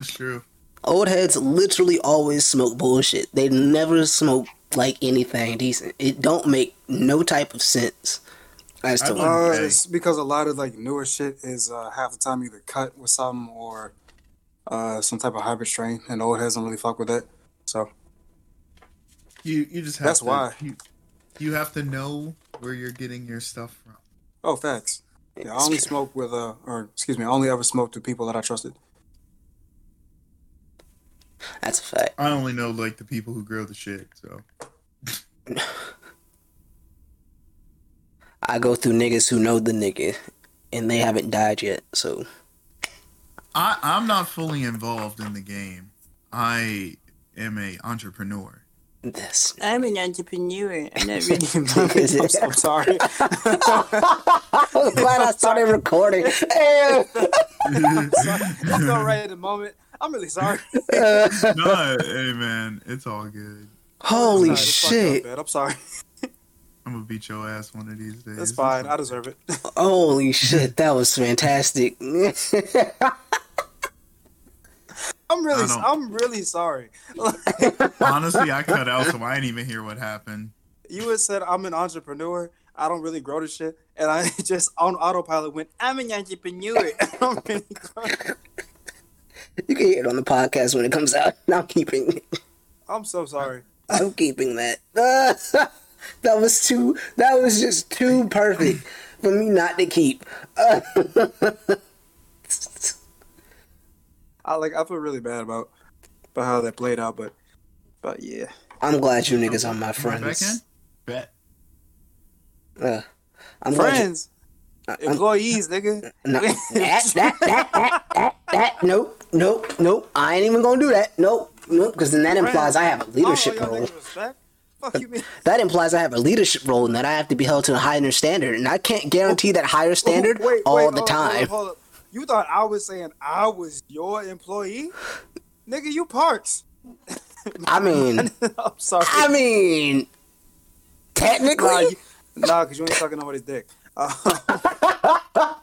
It's true. Old heads literally always smoke bullshit. They never smoke like anything decent. It don't make no type of sense. As to why. Uh, it's because a lot of like newer shit is uh, half the time either cut with something or uh, some type of hybrid strain, and old heads don't really fuck with that. So You you just have That's to, why. you, you have to know where you're getting your stuff from. oh, facts. Yeah, I only smoke with uh, or excuse me, I only ever smoked with people that I trusted. That's a fact. I only know like the people who grow the shit. So I go through niggas who know the nigga, and they haven't died yet. So I I'm not fully involved in the game. I am a entrepreneur. this. I'm an entrepreneur. I'm not really. I'm so sorry. I'm glad I started recording. Hey, I felt right at the moment. I'm really sorry. no, hey man, it's all good. holy Sorry, it's fucked up, shit! man. I'm sorry. I'm gonna beat your ass one of these days. That's fine. I deserve it. Holy shit! That was fantastic. I'm really, I don't- I'm really sorry. Honestly, I cut out, so I didn't even hear what happened. you had said I'm an entrepreneur. I don't really grow the shit, and I just on autopilot went. I'm an entrepreneur. I'm really sorry. You can hear it on the podcast when it comes out. I'm keeping. it. I'm so sorry. I'm keeping that. that was too. That was just too perfect for me not to keep. I like. I feel really bad about about how that played out, but but yeah. I'm glad you niggas are my Am I back in? friends. Bet. Uh, I'm glad you- Friends, employees, nigga. No, that, that, that, that, that, that, nope, nope, nope. I ain't even gonna do that. Nope, nope, because then that implies I have a leadership oh, role. Fuck you. That implies I have a leadership role and that I have to be held to a higher standard, and I can't guarantee that higher standard Wait, wait, all hold the hold up, time. hold up. You thought I was saying I was your employee? Nigga, you Parks. I mean, I'm sorry. I mean, nah, technically, you, nah, cause you ain't sucking nobody's dick. Uh,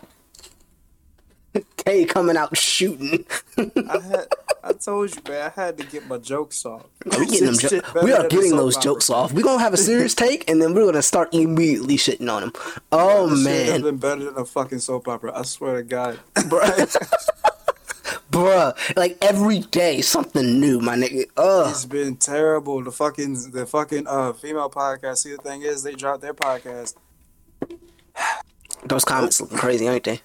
K coming out shooting. I had, I told you, man, I had to get my jokes off. we getting them. Jo- we are getting those jokes off. We're gonna have a serious take, and then we're gonna start immediately shitting on them. Oh shit has man, been better than a fucking soap opera. I swear to God. bruh, like every day something new, my nigga. Ugh. It's been terrible. The fucking the fucking uh female podcast. See, the thing is, they dropped their podcast. Those comments looking crazy, ain't they?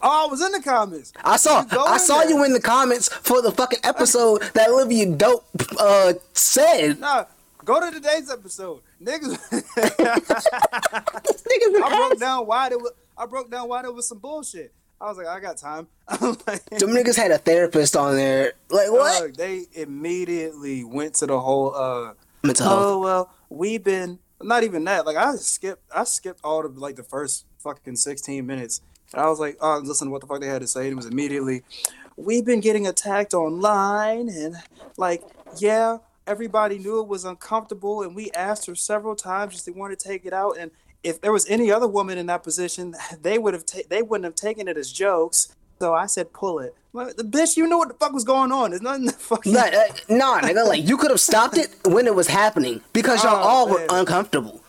Oh, I was in the comments. I saw You I in saw there. you in the comments for the fucking episode that Olivia Dope uh said. Nah, go to today's episode, niggas. This I broke down why there was. I broke down why there was some bullshit. I was like, I got time. I'm like, Them niggas had a therapist on there. Like what? dog, they immediately went to the whole. uh Mental health. Oh well, we've been not even that. Like I skipped, I skipped all of like the first fucking sixteen minutes. I was like, oh, listen to what the fuck they had to say. And it was immediately, we've been getting attacked online, and like, yeah, everybody knew it was uncomfortable, and we asked her several times if they wanted to take it out, and if there was any other woman in that position, they would have ta- they wouldn't have taken it as jokes. So I said, pull it. The bitch, you knew what the fuck was going on. There's nothing. Fucking Nah, uh, nah, nigga, like you could have stopped it when it was happening because y'all Oh, all were uncomfortable.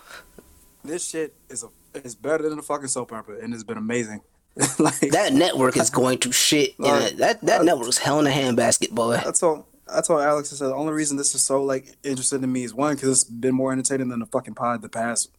this shit is a is better than a fucking soap opera, and it's been amazing. like That network is going to shit. Like, that that uh, network's hell in a handbasket, boy. I told I told Alex I said the only reason this is so like interesting to me is one because it's been more entertaining than the fucking pod the past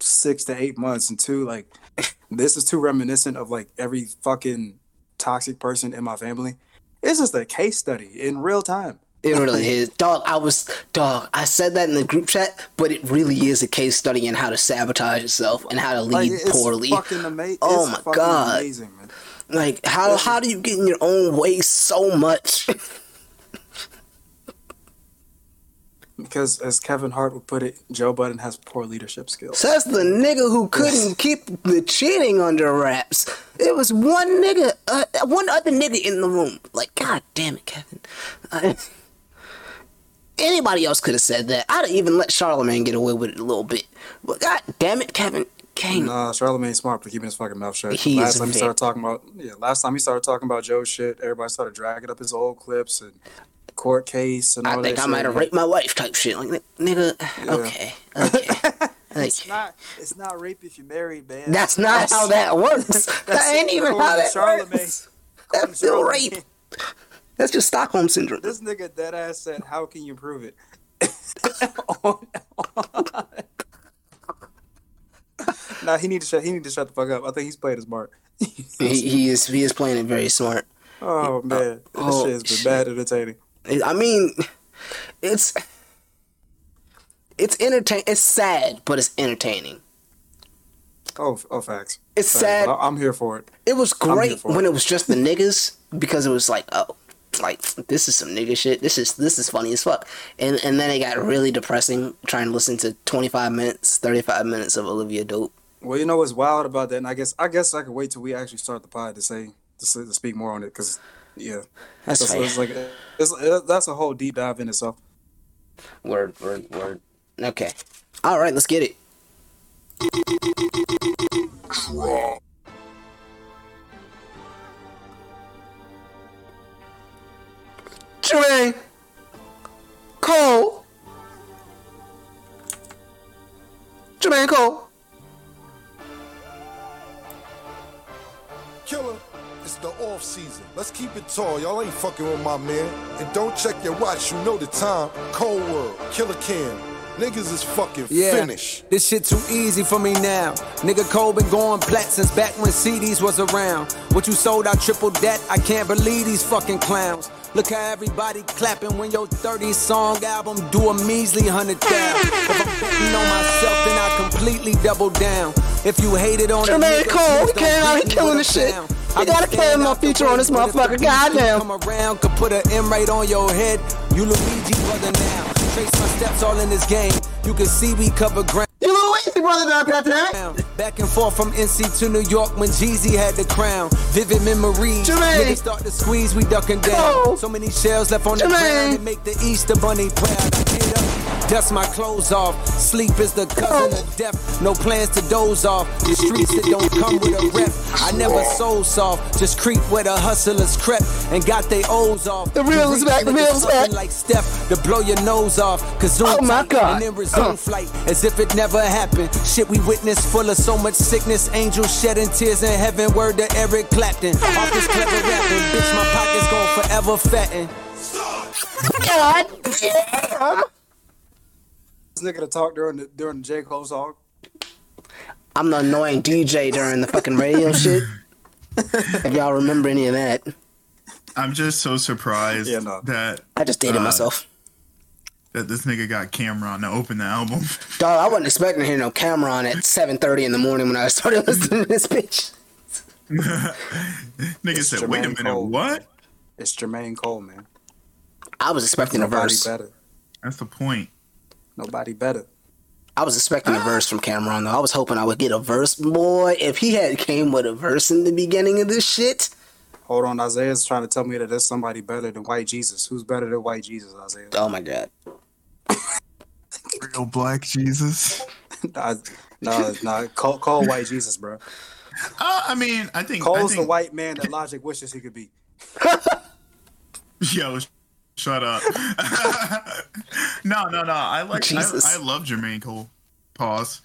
six to eight months, and two like this is too reminiscent of like every fucking toxic person in my family. It's just a case study in real time. It really is, dog. I was dog. I said that in the group chat, but it really is a case study in how to sabotage yourself and how to Like lead it's poorly. fucking amazing. Oh my God. amazing. Like how how do you get in your own way so much? Because as Kevin Hart would put it, Joe Budden has poor leadership skills. Says the nigga who couldn't keep the cheating under wraps. It was one nigga, uh, one other nigga in the room. Like, god damn it, Kevin. I, anybody else could have said that. I'd have even let Charlamagne get away with it a little bit. But god damn it, Kevin. Gang, Nah, Charlamagne's smart for keeping his fucking mouth shut. He last time he started talking about yeah, last time he started talking about Joe shit, everybody started dragging up his old clips and court case and all that. I think that I might have raped my wife type shit. Like, nigga, okay, okay. It's not it's not rape if you're married, man. that's not how that works. That ain't even how that Charlamagne. works. That's still rape. That's just Stockholm syndrome. This nigga dead ass said, "How can you prove it?" nah, he need to shut. He need to shut the fuck up. I think he's playing his smart. He, he is he is playing it very smart. oh, oh man, this oh, shit has been shit. bad entertaining. I mean, it's it's entertain. It's sad, but it's entertaining. Oh, oh, facts. It's Facts. sad. I'm here for it. It was great when it. it was just the niggas because it was like, oh, like this is some nigga shit. This is this is funny as fuck. And and then it got really depressing trying to listen to 25 minutes, 35 minutes of Olivia Dope. Well, you know what's wild about that, and I guess I guess I could wait till we actually start the pod to say to, say, to speak more on it, because yeah, That's it's, fair. it's like it's, it, that's a whole deep dive in itself. Word, word, word. Okay. All right, let's get it. Jermaine Cole. Jermaine Cole. Killer, it's the off season. Let's keep it tall. Y'all ain't fucking with my man. And don't check your watch. You know the time. Cold World, Killer Cam. Niggas is fucking Yeah, finished. this shit too easy for me now. Nigga Cole been going plat since back when CDs was around. What you sold, I tripled that. I can't believe these fucking clowns. Look how everybody clapping when your 30 song album do a measly hundred thousand. If I'm on myself, then I completely double down. If you hated on a Jermaine nigga, Cole, he came out, he killing the shit. I gotta can pay him stand a out the feature on this but if the motherfucker, goddamn. Come around, could put an M right on your head. You Luigi brother now. Trace my steps all in this game. You can see we cover ground. You little Weezy brother, down. Back and forth from NC to New York when Jeezy had the crown. Vivid memories. Jermaine. Niggas start to squeeze, we ducking down. Cole. So many shells left on the Jermaine. ground and make the Easter Bunny proud. I get up, dust my clothes off. Sleep is the cousin of death. No plans to doze off. The streets that don't come with a rep. I never sold soft. Just creep where the hustlers crept and got they O's off. The real is back, the real is back. Like Steph to blow your nose off. Cause Oh my God. And then resume Uh. flight as if it never happened. Shit we witnessed full of so much sickness. Angels shedding tears in heaven. Word to Eric Clapton. Off this clever rapping. Bitch, my pockets gon' forever fatten. God damn. This nigga to talk during the during the J Cole song. I'm the annoying DJ during the fucking radio shit. if y'all remember any of that, I'm just so surprised Yeah, no. that I just dated Uh, myself. that this nigga got Cam'ron to open the album. Dog, I wasn't expecting to hear no Cam'ron at 7:30 in the morning when I started listening to this bitch. nigga It's said, "Wait a Jermaine minute, Cole. what?" It's Jermaine Cole, man. I was expecting a Nobody verse. better. That's the point. Nobody better. I was expecting a verse from Cam'ron though. I was hoping I would get a verse. Boy, if he had came with a verse in the beginning of this shit, Hold on, Isaiah's trying to tell me that there's somebody better than White Jesus. Who's better than White Jesus, Isaiah? oh my god. Real black Jesus. nah, nah, nah. Call, call White Jesus, bro. Uh, I mean, I think. I Cole's the white man that Logic wishes he could be. Yo, sh- shut up. no, no, no. I like. I, Jesus. I love Jermaine Cole. Pause.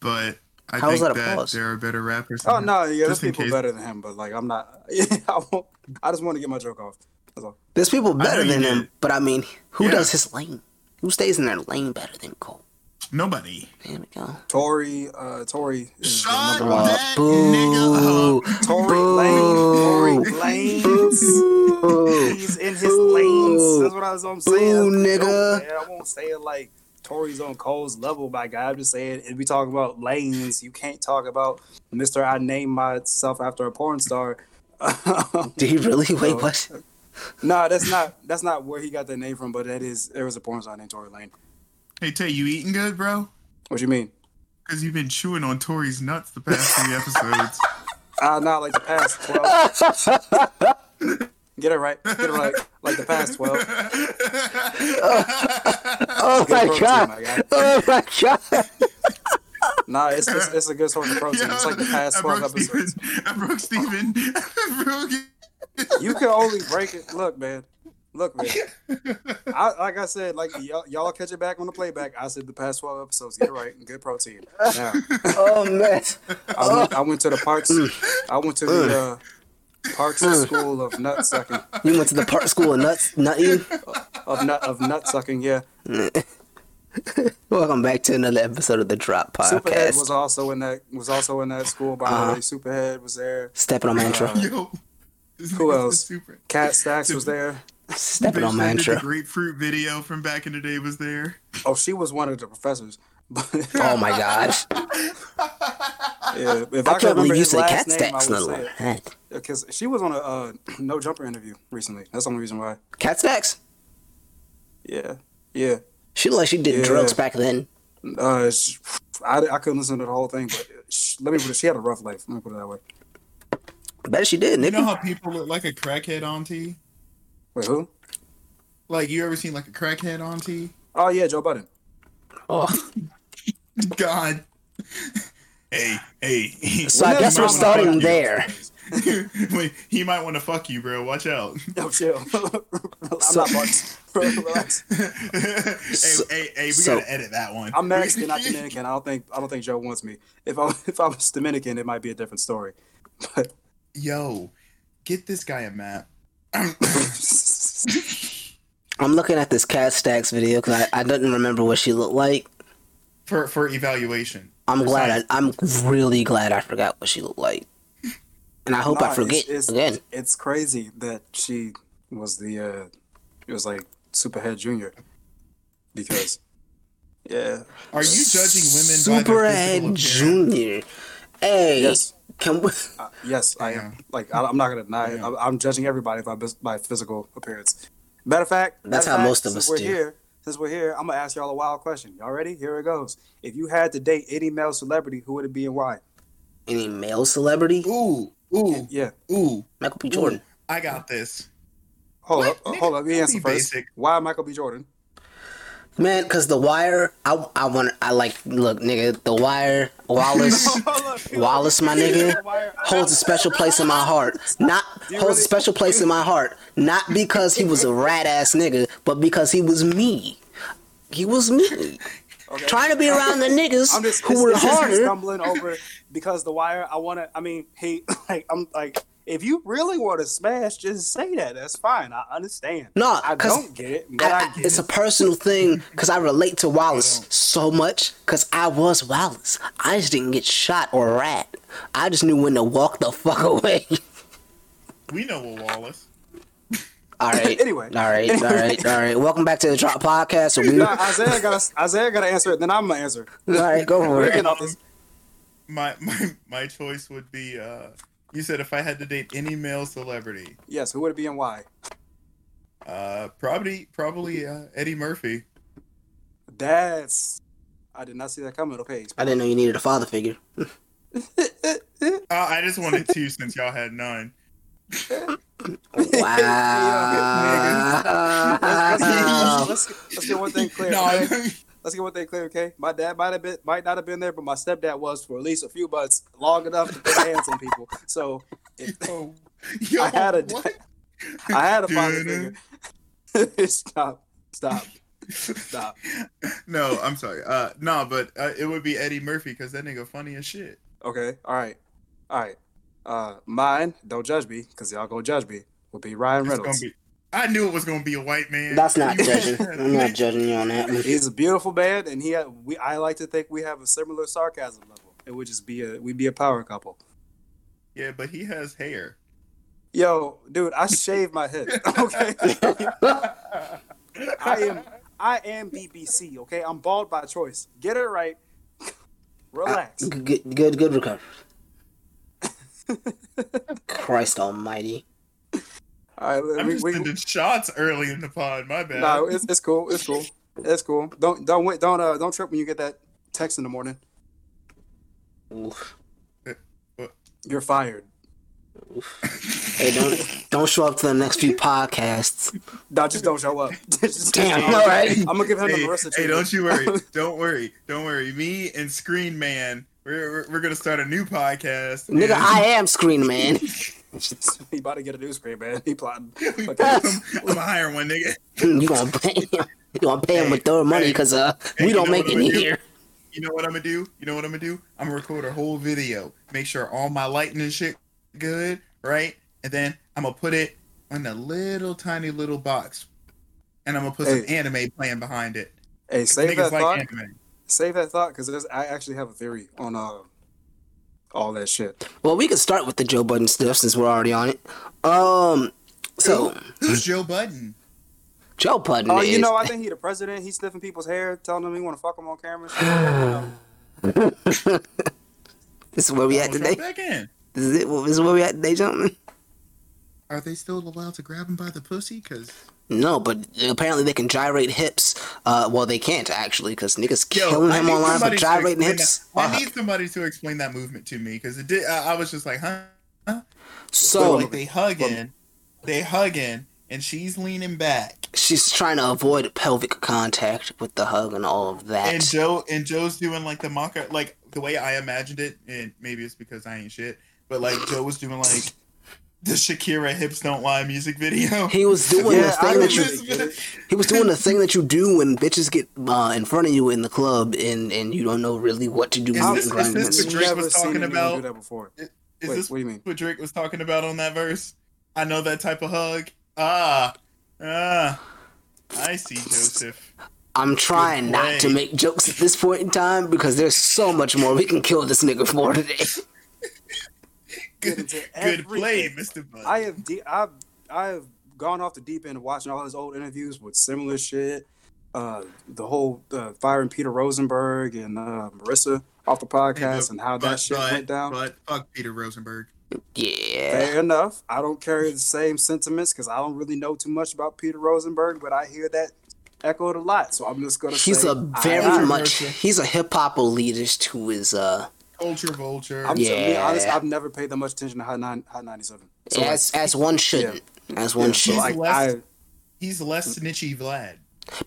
But I How is think that that there are better rappers. than Oh him. no, yeah, there's Just in people case. better than him, but like I'm not. I won't. I just want to get my joke off. That's all. There's people better you than did. him, but I mean, who Yeah. does his lane? Who stays in their lane better than Cole? Nobody. There we go. Tory, uh, Tory Shut that Boo. nigga up. Tory Lane, Tory Lanez. He's in his lanes. That's what I was I'm saying. Boo, That's nigga. man. I won't say it like Tory's on Cole's level, my guy. I'm just saying if we talk about lanes, you can't talk about Mister. I named myself after a porn star. Did he really? Wait, what? no, that's not that's not where he got that name from, but that is there was a porn star named Tory Lane. Hey, Tay, you eating good, bro? What you mean? Because you've been chewing on Tory's nuts the past three episodes. Uh, not like the past twelve. Get it right. Get it right. Like the past twelve. Oh my protein, god! my guy. Oh my god! Nah, it's, it's, it's a good source of protein. It's like the past I twelve broke episodes. Steven. I broke Steven. I broke You can only break it. Look, man. Look, man. I, like I said, like y'all, y'all catch it back on the playback. I said the past twelve episodes. Get it right. Good protein. Now, Oh man. I went, I went to the parks. I went to the uh, Parks School of Nut Sucking. You went to the park school of nuts nut eating? Of nut of nut sucking. Yeah. Welcome back to another episode of the Drop Podcast. Superhead Podcast. was also in that was also in that school. By Uh-huh. the way, Superhead was there. Stepping on my intro. Yo. Who else? Super. Kat Stacks was there. Stepping on Bitch my intro. The grapefruit video from back in the day was there. Oh, she was one of the professors. Oh my gosh. yeah, if I could can't believe remember you his said last cat name, I stacks, would say because she was on a uh, no jumper interview recently. That's the only reason why. Kat Stacks? Yeah, yeah. She looked like she did Yeah. drugs back then. Uh, sh I, I couldn't listen to the whole thing, but sh let me put it. She had a rough life. Let me put it that way. I Bet she did, You know how people look like a crackhead auntie? Wait, who? Like you ever seen like a crackhead on auntie? Oh yeah, Joe Budden. Oh. God. Hey, hey. So I guess we're starting there. Wait, he might want to fuck you, bro. Watch out. Yo, chill. I'm So- not Bucks. Relax. hey, So- hey, hey, we so- gotta edit that one. I'm Mexican, not Dominican. I don't think I don't think Joe wants me. If I if I was Dominican, it might be a different story. But Yo, get this guy a map. I'm looking at this Kat Stacks video because I, I didn't remember what she looked like. for for evaluation. I'm For glad. science. I, I'm really glad I forgot what she looked like. And I hope Nah, I forget it's, it's, again. It's crazy that she was the uh it was like Superhead Junior because yeah Are you judging women by their Superhead? Junior. Hey, Yes. Can we? uh, yes I am like I, I'm not gonna deny it. I'm, I'm judging everybody by bis- by physical appearance. Matter of fact, That's how fact, most of since us we're do. Here, since we're here, I'm gonna ask y'all a wild question. Y'all ready? Here it goes. If you had to date any male celebrity, who would it be and why? Any male celebrity? Ooh, ooh, Yeah. ooh. Michael B. Jordan. I got this. Hold What? up. Nigga, Hold up. Let me don't answer be first. basic. Why Michael B. Jordan? Man, because The Wire, I, I want, I like, look, nigga, The Wire, Wallace, Wallace, my nigga, holds a special place in my heart. Not holds a special place in my heart. Not because he was a rat ass nigga, but because he was me. He was me. Okay. Trying to be around the niggas just who were it's just me harder. stumbling over because the wire. I want to. I mean, he like I'm like. If you really want to smash, just say that. That's fine. I understand. No, I 'cause don't get it, but I, I- get it's it. a personal thing because I relate to Wallace so much because I was Wallace. I just didn't get shot or rat. I just knew when to walk the fuck away. We know a Wallace. all right. Anyway. All right. All right. All right. Welcome back to the Drop Podcast. So we, Nah, Isaiah got Isaiah got to answer it. Then I'm gonna answer. right, go for it. getting off this. My my my choice would be. uh You said if I had to date any male celebrity, Yes. Who would it be and why? uh, probably probably uh, Eddie Murphy. That's. I did not see that coming. Okay. I didn't know you needed a father figure. Uh, I just wanted two since y'all had none. Wow. let's, let's, let's get one thing clear. No, okay? Let's get one thing clear, okay? My dad might have been, might not have been there, but my stepdad was for at least a few months, long enough to put hands on people. So if, yo, yo, I had a, what? I had a father figure. stop, stop, stop. No, I'm sorry. Uh, no, but uh, it would be Eddie Murphy because that nigga funny as shit. Okay, all right, all right. Uh, mine, don't judge me, cause y'all gonna judge me. Will be Ryan It's Reynolds. be. I knew it was gonna be a white man. That's not judging. I'm not judging you on that. one. He's a beautiful man, and he. ha- We. I like to think we have a similar sarcasm level. It would just be a. We'd be a power couple. Yeah, but he has hair. Yo, dude, I shaved my head. Okay. I am I am BBC, okay? I'm bald by choice. Get it right. Relax. Uh, good, good, good recovery. Christ Almighty. All right, I'm we, just we, sending shots early in the pod. My bad. no, it's, it's cool. It's cool. It's cool. Don't don't wait. Don't uh don't trip when you get that text in the morning. Oof. You're fired. Hey, don't don't show up to the next few podcasts. No, just don't show up. Just- Damn, I'm, all right. I'm gonna give him hey, the Marisa hey, treatment. don't you worry. don't worry. Don't worry. Me and Screen Man, We're, we're, we're gonna start a new podcast. Nigga, and I am Screen Man. he about to get a new screen, man. He plotting. we Okay. put him, I'm gonna hire one nigga. you gonna pay him? You gonna pay him with third money hey, because uh hey, we don't make it I'm do? here. You know what I'm gonna do? You know what I'm gonna do? I'm gonna record a whole video, make sure all my lighting and shit good, right? And then I'm gonna put it in a little tiny little box, and I'm gonna put some anime playing behind it. Hey, save that like thought. Save that thought because I actually have a theory on uh all that shit. Well, we could start with the Joe Budden stuff since we're already on it. Um, so Who's Joe Budden? Joe Budden Oh, is. you know, I think he the president. He's sniffing people's hair, telling them he want to fuck them on camera. and shit. You know? this is where we at today. back in. This is it. This is where we at today, gentlemen. Are they still allowed to grab him by the pussy? Cause No, but apparently they can gyrate hips. Uh, well, they can't actually because niggas Yo, killing him online for gyrating hips. that- I Uh, need somebody to explain that movement to me because it did. I, I was just like, huh? So so like they hugging, they hugging, and she's leaning back, she's trying to avoid pelvic contact with the hug and all of that. and Joe and Joe's doing like the mock like the way I imagined it, and maybe it's because I ain't shit, but like Joe was doing like the Shakira "Hips Don't Lie" music video. he was doing Yeah, the I thing that you. really get it. He was doing the thing that you do when bitches get uh, in front of you in the club and, and you don't know really what to do. Is in this- is this what Drake was talking about? Do that before. Is Wait, this what do you mean? what Drake was talking about on that verse? I know that type of hug. Ah, ah. I see, Joseph. I'm trying not to make jokes at this point in time because there's so much more we can kill this nigga for today. Good, into good play. Mister Bud. I have de- I've I have gone off the deep end watching all his old interviews with similar shit. Uh, the whole uh, firing Peter Rosenberg and uh, Marisa off the podcast and how that shit but- went down. But fuck Peter Rosenberg. Yeah. Fair enough. I don't carry the same sentiments because I don't really know too much about Peter Rosenberg, but I hear that echoed a lot. So I'm just gonna He's say a I- very much he's a hip hop elitist who is uh Culture vulture. I'm just gonna be honest. Yeah. I've never paid that much attention to Hot Nine, Hot 97. So as as one shouldn't. As one yeah, should. so like less- I, He's less snitchy Vlad.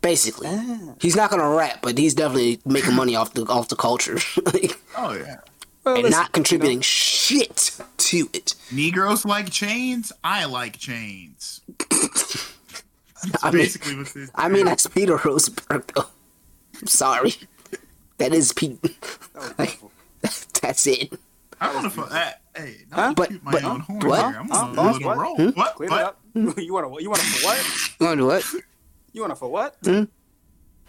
Basically. Ah. He's not gonna rap, but he's definitely making money off the off the culture. Like, Oh yeah. well, and not contributing shit to it. Negroes like chains. I like chains. That's I mean- basically what this. I mean that's Peter Rosenberg though. I'm sorry. That is Pete. that was beautiful. That's it. I want to. Fu- uh, hey, not Huh? But- toot my but- own horn what? here. I'm Huh? on a Boss, little what? roll. Hmm? What? Clean what? You want to? You want to for what? You wanna what? You want to for what? Hmm?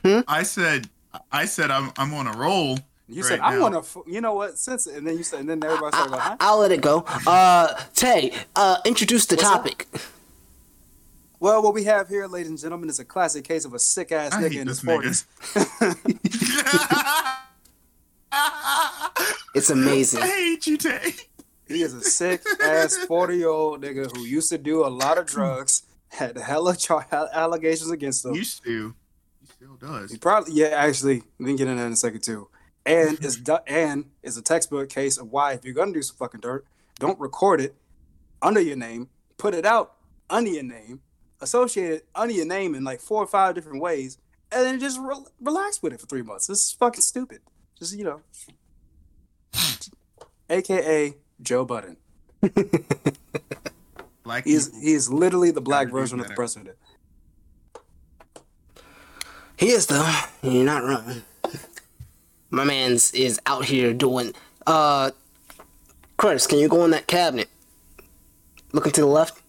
Hmm? I said. I said I'm. I'm on a roll. You right said I now. want to. You know what? Since and then you said and then everybody started like, huh? I'll let it go. Uh Tay, uh introduce the What's up? topic. Well, what we have here, ladies and gentlemen, is a classic case of a sick ass nigga in his forties. It's amazing. I hate you, Tay. He is a sick ass forty year old nigga who used to do a lot of drugs, had hella char- allegations against him. Used to. He still does. He probably yeah, actually, we can get into that in a second too. And it's du- and it's a textbook case of why if you're gonna do some fucking dirt, don't record it under your name, put it out under your name, associate it under your name in like four or five different ways, and then just re- relax with it for three months. This is fucking stupid. Just you know, AKA Joe Budden. Like He's people. he is literally the black version of the president. He is though. You're not wrong. My man's is out here doing uh Chris, can you go in that cabinet? Looking to the left.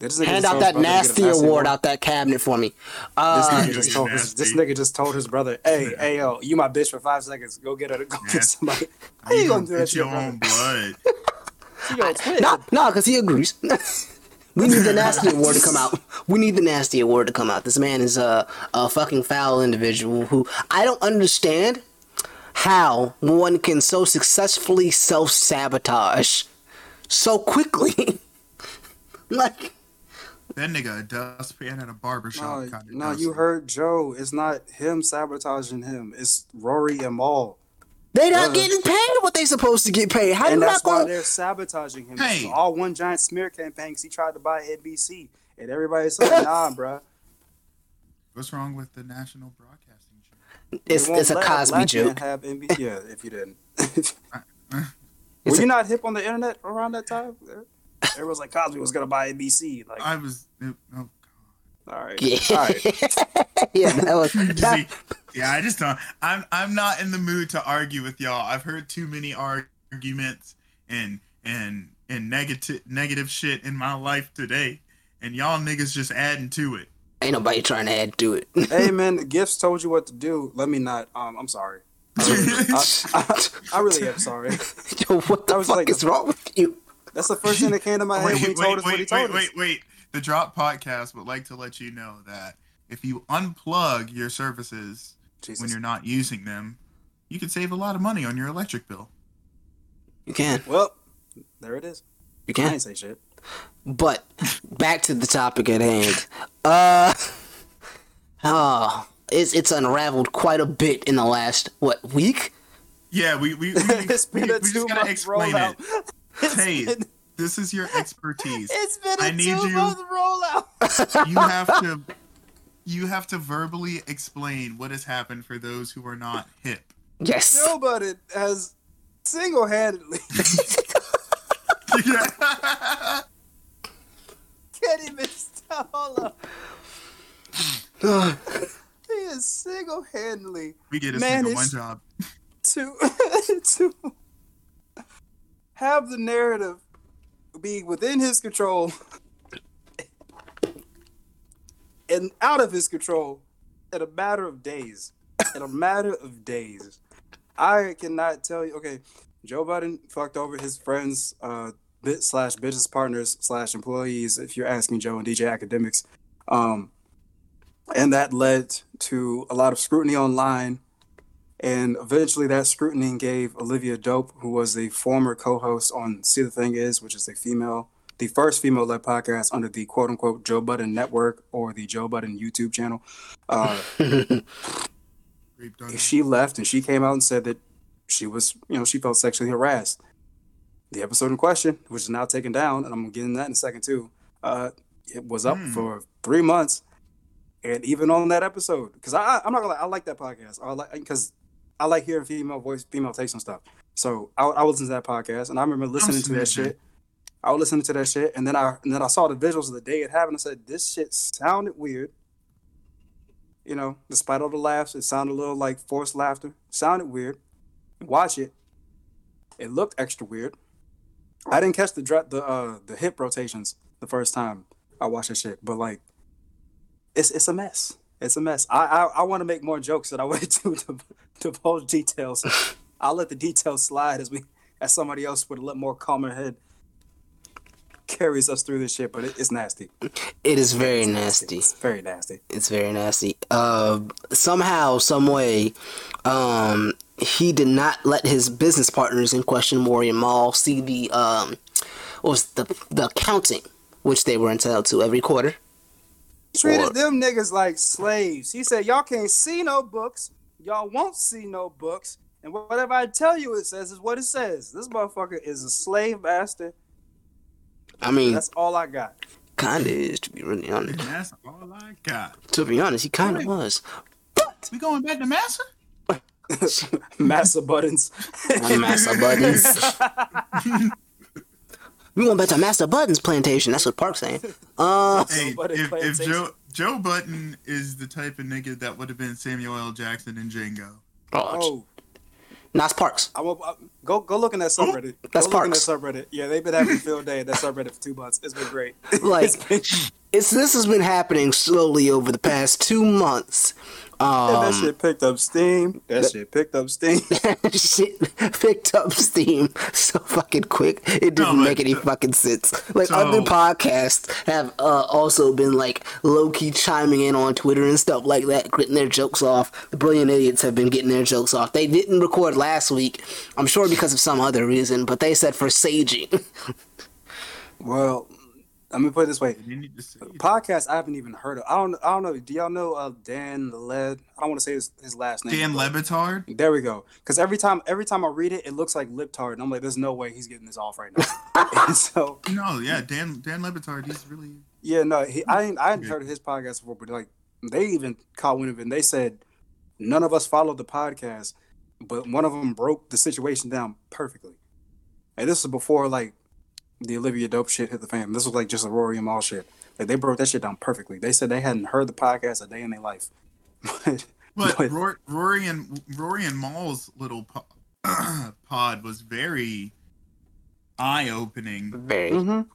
This nigga Hand out that his brother to get nasty a award out that cabinet for me. This Uh nigga just told his, this nigga just told his brother, "Hey, hey, yo, you my bitch for five seconds. Go get her. Go Yeah. get somebody." How you gonna do that Get to your your brother? own blood. You gonna no, no, because he agrees. we need the nasty award to come out. We need the nasty award to come out. This man is a a fucking foul individual who I don't understand how one can so successfully self sabotage so quickly. like That nigga a dustpan at a barbershop. No, kinda no, you heard Joe. It's not him sabotaging him. It's Rory and Mal, they not Uh, getting paid what they supposed to get paid. How you and not that's why gonna? they're sabotaging him. Hey. It's all one giant smear campaign. Cause he tried to buy NBC, and everybody's like, "Nah, bruh." What's wrong with the national broadcasting? channel? It's They won't it's a Cosby joke. Have NB- yeah, if you didn't. Were you not hip on the internet around that time? Everyone's like Cosby was gonna buy NBC. Like, I was. Oh, all right, Yeah. all right. yeah, that was See, that, yeah, I just don't. I'm I'm not in the mood to argue with y'all. I've heard too many arguments and and and negative negative shit in my life today, and y'all niggas just adding to it. ain't nobody trying to add to it. hey man, the gifts told you what to do. Let me not. Um, I'm sorry. I really, I, I, I really am sorry. Yo, what the I was fuck like- is wrong with you? That's the first thing that came to my head when he wait, told wait, us what he wait, told wait, us. wait, wait. The Drop Podcast would like to let you know that if you unplug your services Jesus. when you're not using them, you can save a lot of money on your electric bill. You can, Well, there it is. you I can. ain't say shit. But back to the topic at hand. Uh, oh, it's it's unraveled quite a bit in the last what week? Yeah, we we we, we, It's been we a just two gotta explain rollout. it. It's Hey, been, this is your expertise. it's been a I need two you- month rollout. you have to you have to verbally explain what has happened for those who are not hip. Yes. Nobody has single handedly can't even stop. He is single handedly we get a single one job. to to have the narrative be within his control and out of his control in a matter of days. In a matter of days. I cannot tell you. Okay, Joe Biden fucked over his friends, uh, bit slash business partners slash employees. If you're asking Joe and DJ Akademiks, um, and that led to a lot of scrutiny online and eventually that scrutiny gave Olivia Dope, who was the former co-host on See the Thing Is, which is a female, the first female-led podcast under the quote-unquote Joe Budden Network or the Joe Budden YouTube channel. Uh, she left and she came out and said that she was, you know, she felt sexually harassed. The episode in question, which is now taken down, and I'm gonna get into that in a second too. Uh, it was up Hmm. for three months, and even on that episode, because I, I- I'm not gonna lie, I like that podcast. I like because I like hearing female voice, female takes on stuff. So I, I would listen to that podcast, and I remember listening to that shit. I would listen to that shit, and then I and then I saw the visuals of the day it happened. I said, "This shit sounded weird." You know, despite all the laughs, it sounded a little like forced laughter. Sounded weird. Watch it. It looked extra weird. I didn't catch the the uh the hip rotations the first time I watched that shit, but like, it's it's a mess. It's a mess. I I, I want to make more jokes that I wait to to divulge details. I'll let the details slide as we as somebody else with a little more calmer head carries us through this shit. But it, it's nasty. It is very It's nasty. It's very nasty. It's very nasty. Uh, somehow, some way, um, he did not let his business partners in question, Maury and Mal, see the um, what was the the accounting which they were entitled to every quarter. Treated Or- them niggas like slaves. He said, "Y'all can't see no books. Y'all won't see no books. And whatever I tell you, it says is what it says. This motherfucker is a slave master. I mean, That's all I got. kind of is to be really honest. That's all I got. To be honest, he kind of was. We going back to Massa? Massa buttons. Master Buttons. we went back to Master Buttons plantation. That's what Park's saying. Uh, Hey, if, if. Joe Joe Button is the type of nigga that would have been Samuel L. Jackson in Django. oh, Oh, Nas Parks. I will, go go look in that subreddit. That's go look in that Parks. subreddit. Yeah, they've been having a field day at that subreddit for two months. It's been great. Like, It's been- it's this has been happening slowly over the past two months. And that Um, shit picked up steam. That shit picked up steam. that shit picked up steam so fucking quick. It didn't No, make any fucking sense. Like So- other podcasts have uh, also been like low key chiming in on Twitter and stuff like that, getting their jokes off. The brilliant idiots have been getting their jokes off. They didn't record last week. I'm sure because of some other reason, but they said for saging. well, let me put it this way. You need to say podcast I haven't even heard of. I don't. I don't know. Do y'all know uh, Dan Led? I don't want to say his, his last name. Dan Le Batard. There we go. Because every time, every time I read it, it looks like Liptard, and I'm like, there's no way he's getting this off right now. so No, yeah, Dan Dan Le Batard. He's really yeah, no, he, I ain't, I hadn't heard of his podcast before, but like they even caught wind of it. and They said none of us followed the podcast, but one of them broke the situation down perfectly. And this was before like the Olivia Dope shit hit the fan. This was like just a Rory and Mal shit. Like they broke that shit down perfectly. They said they hadn't heard the podcast a day in their life. but, But but- Rory, Rory and Rory and Mal's little po- pod was very eye-opening. Very. Mhm.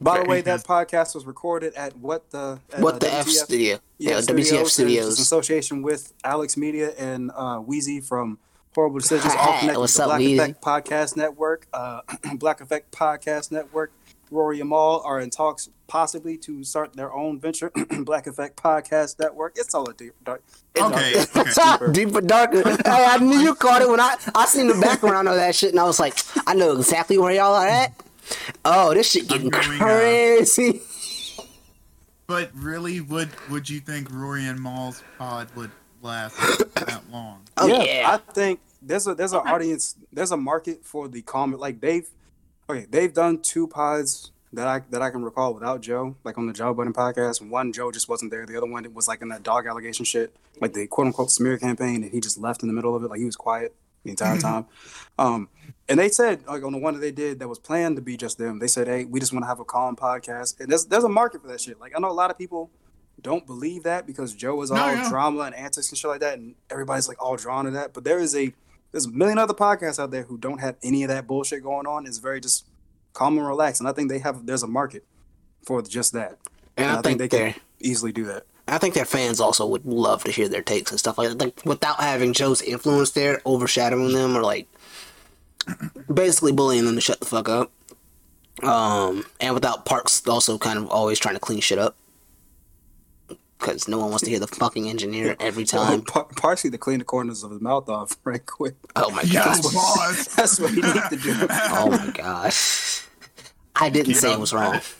By the way, that podcast was recorded at what the at, What uh, the F studio? Yeah, WTF Studios, and it's in Studios. association with Alex Media and uh, Wheezy from Horrible Decisions, all connected What's with the up, Black Wheezy? Effect Podcast Network. Uh, Black Effect Podcast Network. Rory and Mal are in talks possibly to start their own venture, Black Effect Podcast Network. It's all a deep, dark. it's Okay, dark- okay. deeper. Deeper, darker. hey, I knew you caught it when I I seen the background of that shit, and I was like, I know exactly where y'all are at. Oh, this shit getting I'm going, crazy. But really, would would you think Rory and Mal's pod would last that long? Oh yeah. I think there's a there's an audience there's a market for the comment like they've okay they've done two pods that I that I can recall without Joe like on the Joe Budden podcast. One Joe just wasn't there. The other one it was like in that dog allegation shit like the quote unquote smear campaign and he just left in the middle of it. Like he was quiet the entire time. Um and they said like on the one that they did that was planned to be just them they said hey we just want to have a calm podcast. And there's there's a market for that shit. Like I know a lot of people don't believe that because Joe is all No, yeah. drama and antics and shit like that, and everybody's like all drawn to that. But there is a there's a million other podcasts out there who don't have any of that bullshit going on. It's very just calm and relaxed, and I think they have there's a market for just that. And I think they they're- can easily do that. I think their fans also would love to hear their takes and stuff like that. Like without having Joe's influence there overshadowing them or like basically bullying them to shut the fuck up. Um, and without Parks also kind of always trying to clean shit up. Because no one wants to hear the fucking engineer every time. Par- partially to clean the corners of his mouth off right quick. Oh my Yes, god. boss. That's what he needs to do. Oh my gosh. I didn't say it was wrong.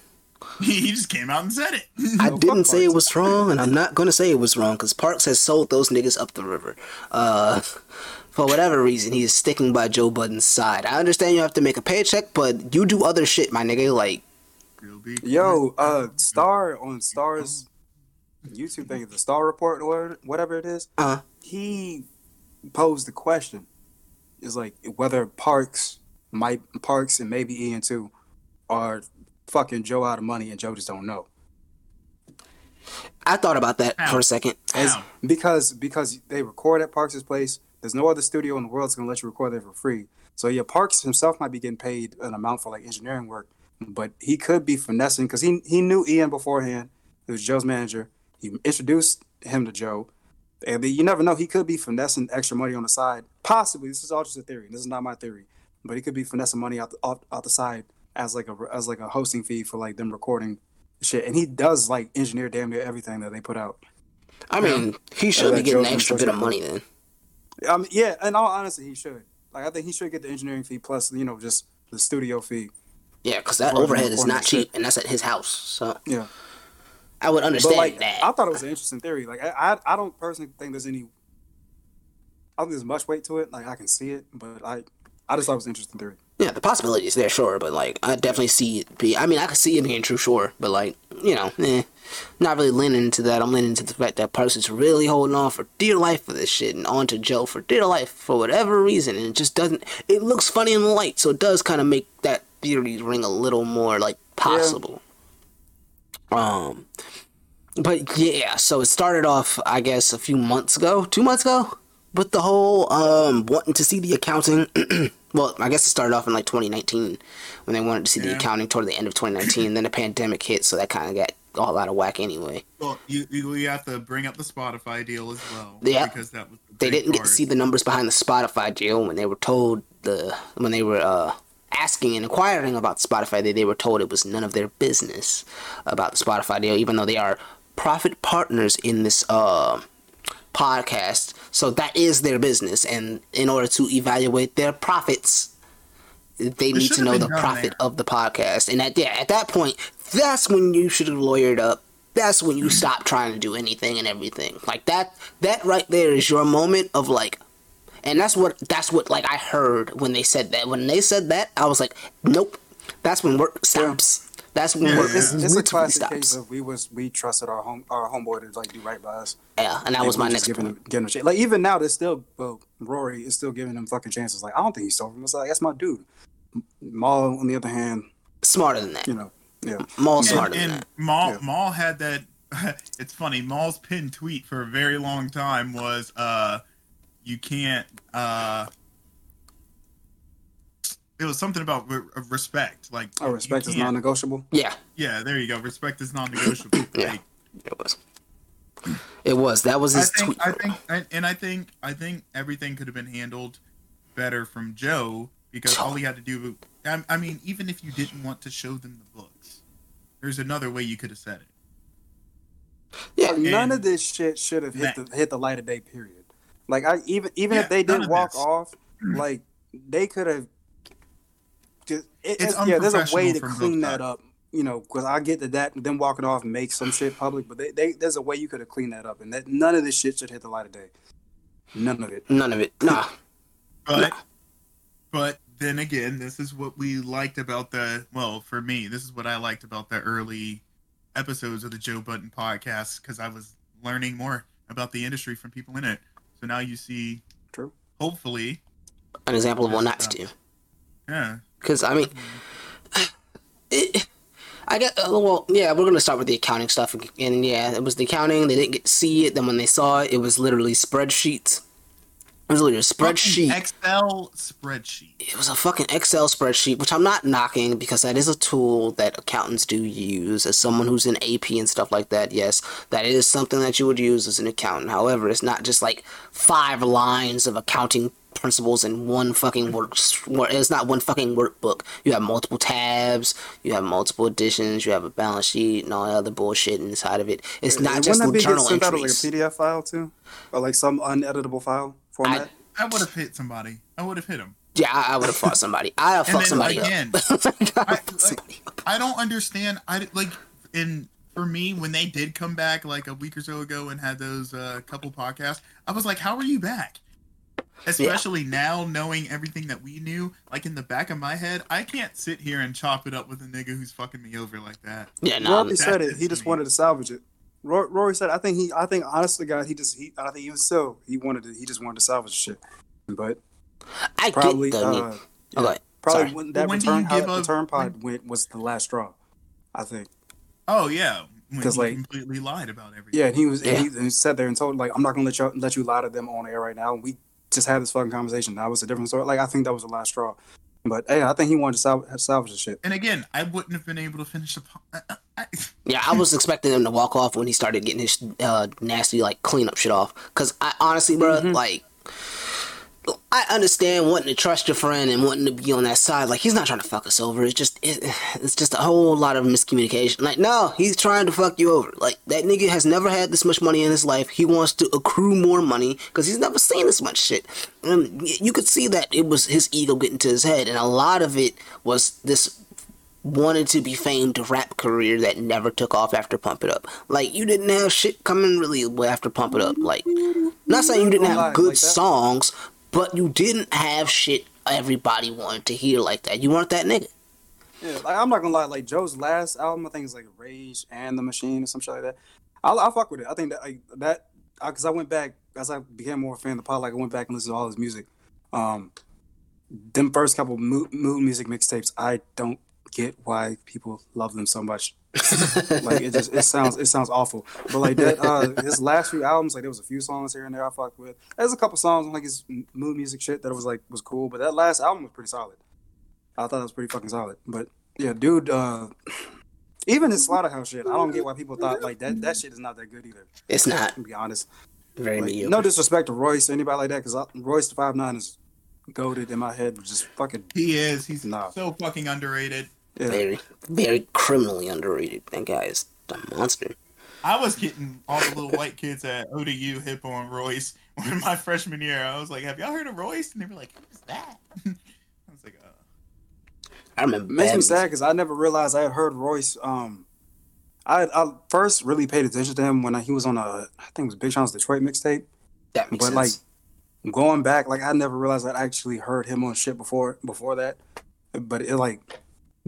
He he just came out and said it. I fuck didn't say it was wrong, and I'm not gonna say it was wrong because Parks has sold those niggas up the river. Uh, for whatever reason, he is sticking by Joe Budden's side. I understand you have to make a paycheck, but you do other shit, my nigga. Like, Yo, uh, Star on Star's YouTube thing, the Star Report or whatever it is. Uh. he posed the question: is like whether Parks might Parks and maybe Ian too are fucking Joe out of money, and Joe just don't know. I thought about that Ow. for a second. As- because because they record at Parks' place. There's no other studio in the world that's gonna let you record there for free. So yeah, Parks himself might be getting paid an amount for like engineering work, but he could be finessing because he he knew Ian beforehand. He was Joe's manager. He introduced him to Joe, and you never know. He could be finessing extra money on the side. Possibly, this is all just a theory. This is not my theory, but he could be finessing money out the, out, out the side as like a as like a hosting fee for like them recording shit. And he does like engineer damn near everything that they put out. I mean, he should be getting an extra bit of money then. I mean, yeah, and all honestly, he should. Like, I think he should get the engineering fee plus, you know, just the studio fee. Yeah, because that overhead is not shit. cheap, and that's at his house. So Yeah, I would understand like, that. I thought it was an interesting theory. Like, I, I, I don't personally think there's any. I don't think there's much weight to it. Like, I can see it, but I, I just thought it was an interesting theory. Yeah, the possibility is there, sure, but like I definitely see it be. I mean, I could see it being true, sure, but like you know, eh, not really leaning into that. I'm leaning into the fact that is really holding on for dear life for this shit, and on to Joe for dear life for whatever reason, and it just doesn't. It looks funny in the light, so it does kind of make that theory ring a little more like possible. Um, but yeah, so it started off, I guess, a few months ago, two months ago, with the whole um wanting to see the accounting. well, I guess it started off in like 2019 when they wanted to see the accounting toward the end of 2019. then the pandemic hit, so that kind of got all out of whack anyway. Well, you, you you have to bring up the Spotify deal as well. Yeah. Because that was the They didn't get to see the numbers behind the Spotify deal when they were told the when they were uh asking and inquiring about Spotify deal. They were told it was none of their business about the Spotify deal, even though they are profit partners in this uh podcast. So that is their business, and in order to evaluate their profits, they need to know the profit there. of the podcast. And at yeah, at that point, that's when you should have lawyered up. That's when you stop trying to do anything and everything. Like that that right there is your moment of like and that's what that's what like I heard when they said that. When they said that, I was like, Nope. That's when work stops. That's That's when Yeah, we're, yeah. It's, it's, it's a it's classic stops. case of we was we trusted our home our homeboy to like do right by us. Yeah, and that was my next just giving point. him, giving him shit. Like even now, there's still well, Rory is still giving him fucking chances. Like I don't think he stole from us. Like that's my dude. Mal, on the other hand, Smarter than that. you know, yeah, Mal's And, smarter than and that. Mal Yeah. Mal had that. it's funny. Mal's pinned tweet for a very long time was, uh, "You can't." Uh, it was something about re- respect. Like oh, respect is non-negotiable. Yeah, Yeah, there you go. Respect is non-negotiable. Yeah. Like, it was. It was. That was I his think, tweet. I think, I- and I think, I think everything could have been handled better from Joe because all he had to do. I, I mean, even if you didn't want to show them the books, there's another way you could have said it. yeah, None of this shit should have hit that- the hit the light of day. Period. Like I even even Yeah, if they none did of walk this. off, mm. like they could have. Just, it, It's it's- yeah, there's a way to clean both that up. You know, because I get that that them walking off makes some shit public, but they, they there's a way you could have cleaned that up, and that none of this shit should hit the light of day. None of it. none of it. Nah. But, but then again, this is what we liked about the. Well, for me, this is what I liked about the early episodes of the Joe Budden podcast because I was learning more about the industry from people in it. So now you see, True. hopefully, An example of what not to do. yeah, Because I mean, it, I get uh, well. Yeah, we're gonna start with the accounting stuff, and yeah, it was the accounting. They didn't get to see it. Then when they saw it, it was literally spreadsheets. It was literally a spreadsheet. Fucking Excel spreadsheet. It was a fucking Excel spreadsheet, which I'm not knocking because that is a tool that accountants do use. As someone who's in AP and stuff like that, yes, that is something that you would use as an accountant. However, it's not just like five lines of accounting principles in one fucking work. It's not one fucking workbook. You have multiple tabs, you have multiple additions, you have a balance sheet, and all that other bullshit inside of it. It's not Wouldn't just that be get journal sent out entries. like a PDF file too, or like some uneditable file format? I would have hit somebody. I would have hit him. yeah, I, I would have fought somebody. I'd have And fucked somebody again, up. I, like, I don't understand. I like in for me when they did come back like a week or so ago and had those uh, couple podcasts. I was like, how are you back? Especially now knowing everything that we knew, like in the back of my head, I can't sit here and chop it up with a nigga who's fucking me over like that. yeah, no, Rory said it. He just me. wanted to salvage it. Rory, Rory said, "I think he, I think honestly, God, he just, he, I think even so, he wanted to, he just wanted to salvage the shit." But I probably, get the uh, need. Okay, probably sorry. when that When return, you how give that return pod went was the last straw. I think. Oh yeah, because like- completely lied about everything. Yeah, and he was, Yeah. and he, he sat there and told like, "I'm not gonna let you let you lie to them on air right now." We just had this fucking conversation. That was a different story. Like I think that was the last straw. But hey, I think he wanted to sal- salvage the shit. And again, I wouldn't have been able to finish the. Po- I, I, Yeah, I was expecting him to walk off when he started getting his uh, nasty like cleanup shit off. Cause I honestly, bro, Mm-hmm. like. I understand wanting to trust your friend and wanting to be on that side. Like he's not trying to fuck us over. It's just it, it's just a whole lot of miscommunication. Like no, he's trying to fuck you over. Like that nigga has never had this much money in his life. He wants to accrue more money because he's never seen this much shit. And you could see that it was his ego getting to his head, and a lot of it was this wanted to be famed rap career that never took off after Pump It Up. Like you didn't have shit coming really after Pump It Up. Like not saying you didn't have good like songs, but you didn't have shit everybody wanted to hear like that. You weren't that nigga. Yeah, like I'm not gonna lie. Like Joe's last album, I think is like Rage and the Machine or some shit like that. I'll, I'll fuck with it. I think that like, that because I went back as I became more a fan of the pod. Like I went back and listened to all his music. Um, them first couple mood, mood music mixtapes, I don't get why people love them so much. like it just it sounds it sounds awful. But like that uh his last few albums, like there was a few songs here and there I fucked with. There's a couple songs on like his mood music shit that was like was cool, but that last album was pretty solid. I thought it was pretty fucking solid. But yeah, dude, uh even his slaughterhouse shit, I don't get why people thought like that that shit is not that good either. It's not To be honest. very Like, mediocre. no disrespect to Royce or anybody like that, because Royce da five nine is goaded in my head, just fucking he is. He's Nah. so fucking underrated. Yeah. very, very criminally underrated. That guy is a monster. I was getting all the little white kids at ODU hip on Royce when my freshman year. I was like, "Have y'all heard of Royce?" And they were like, "Who's that?" I was like, uh, I remember. It makes me sad because I never realized I had heard Royce. Um, I I first really paid attention to him when he was on a I think it was Big Sean's Detroit mixtape. That makes But like going back, like I never realized I'd actually heard him on shit before before that. But it like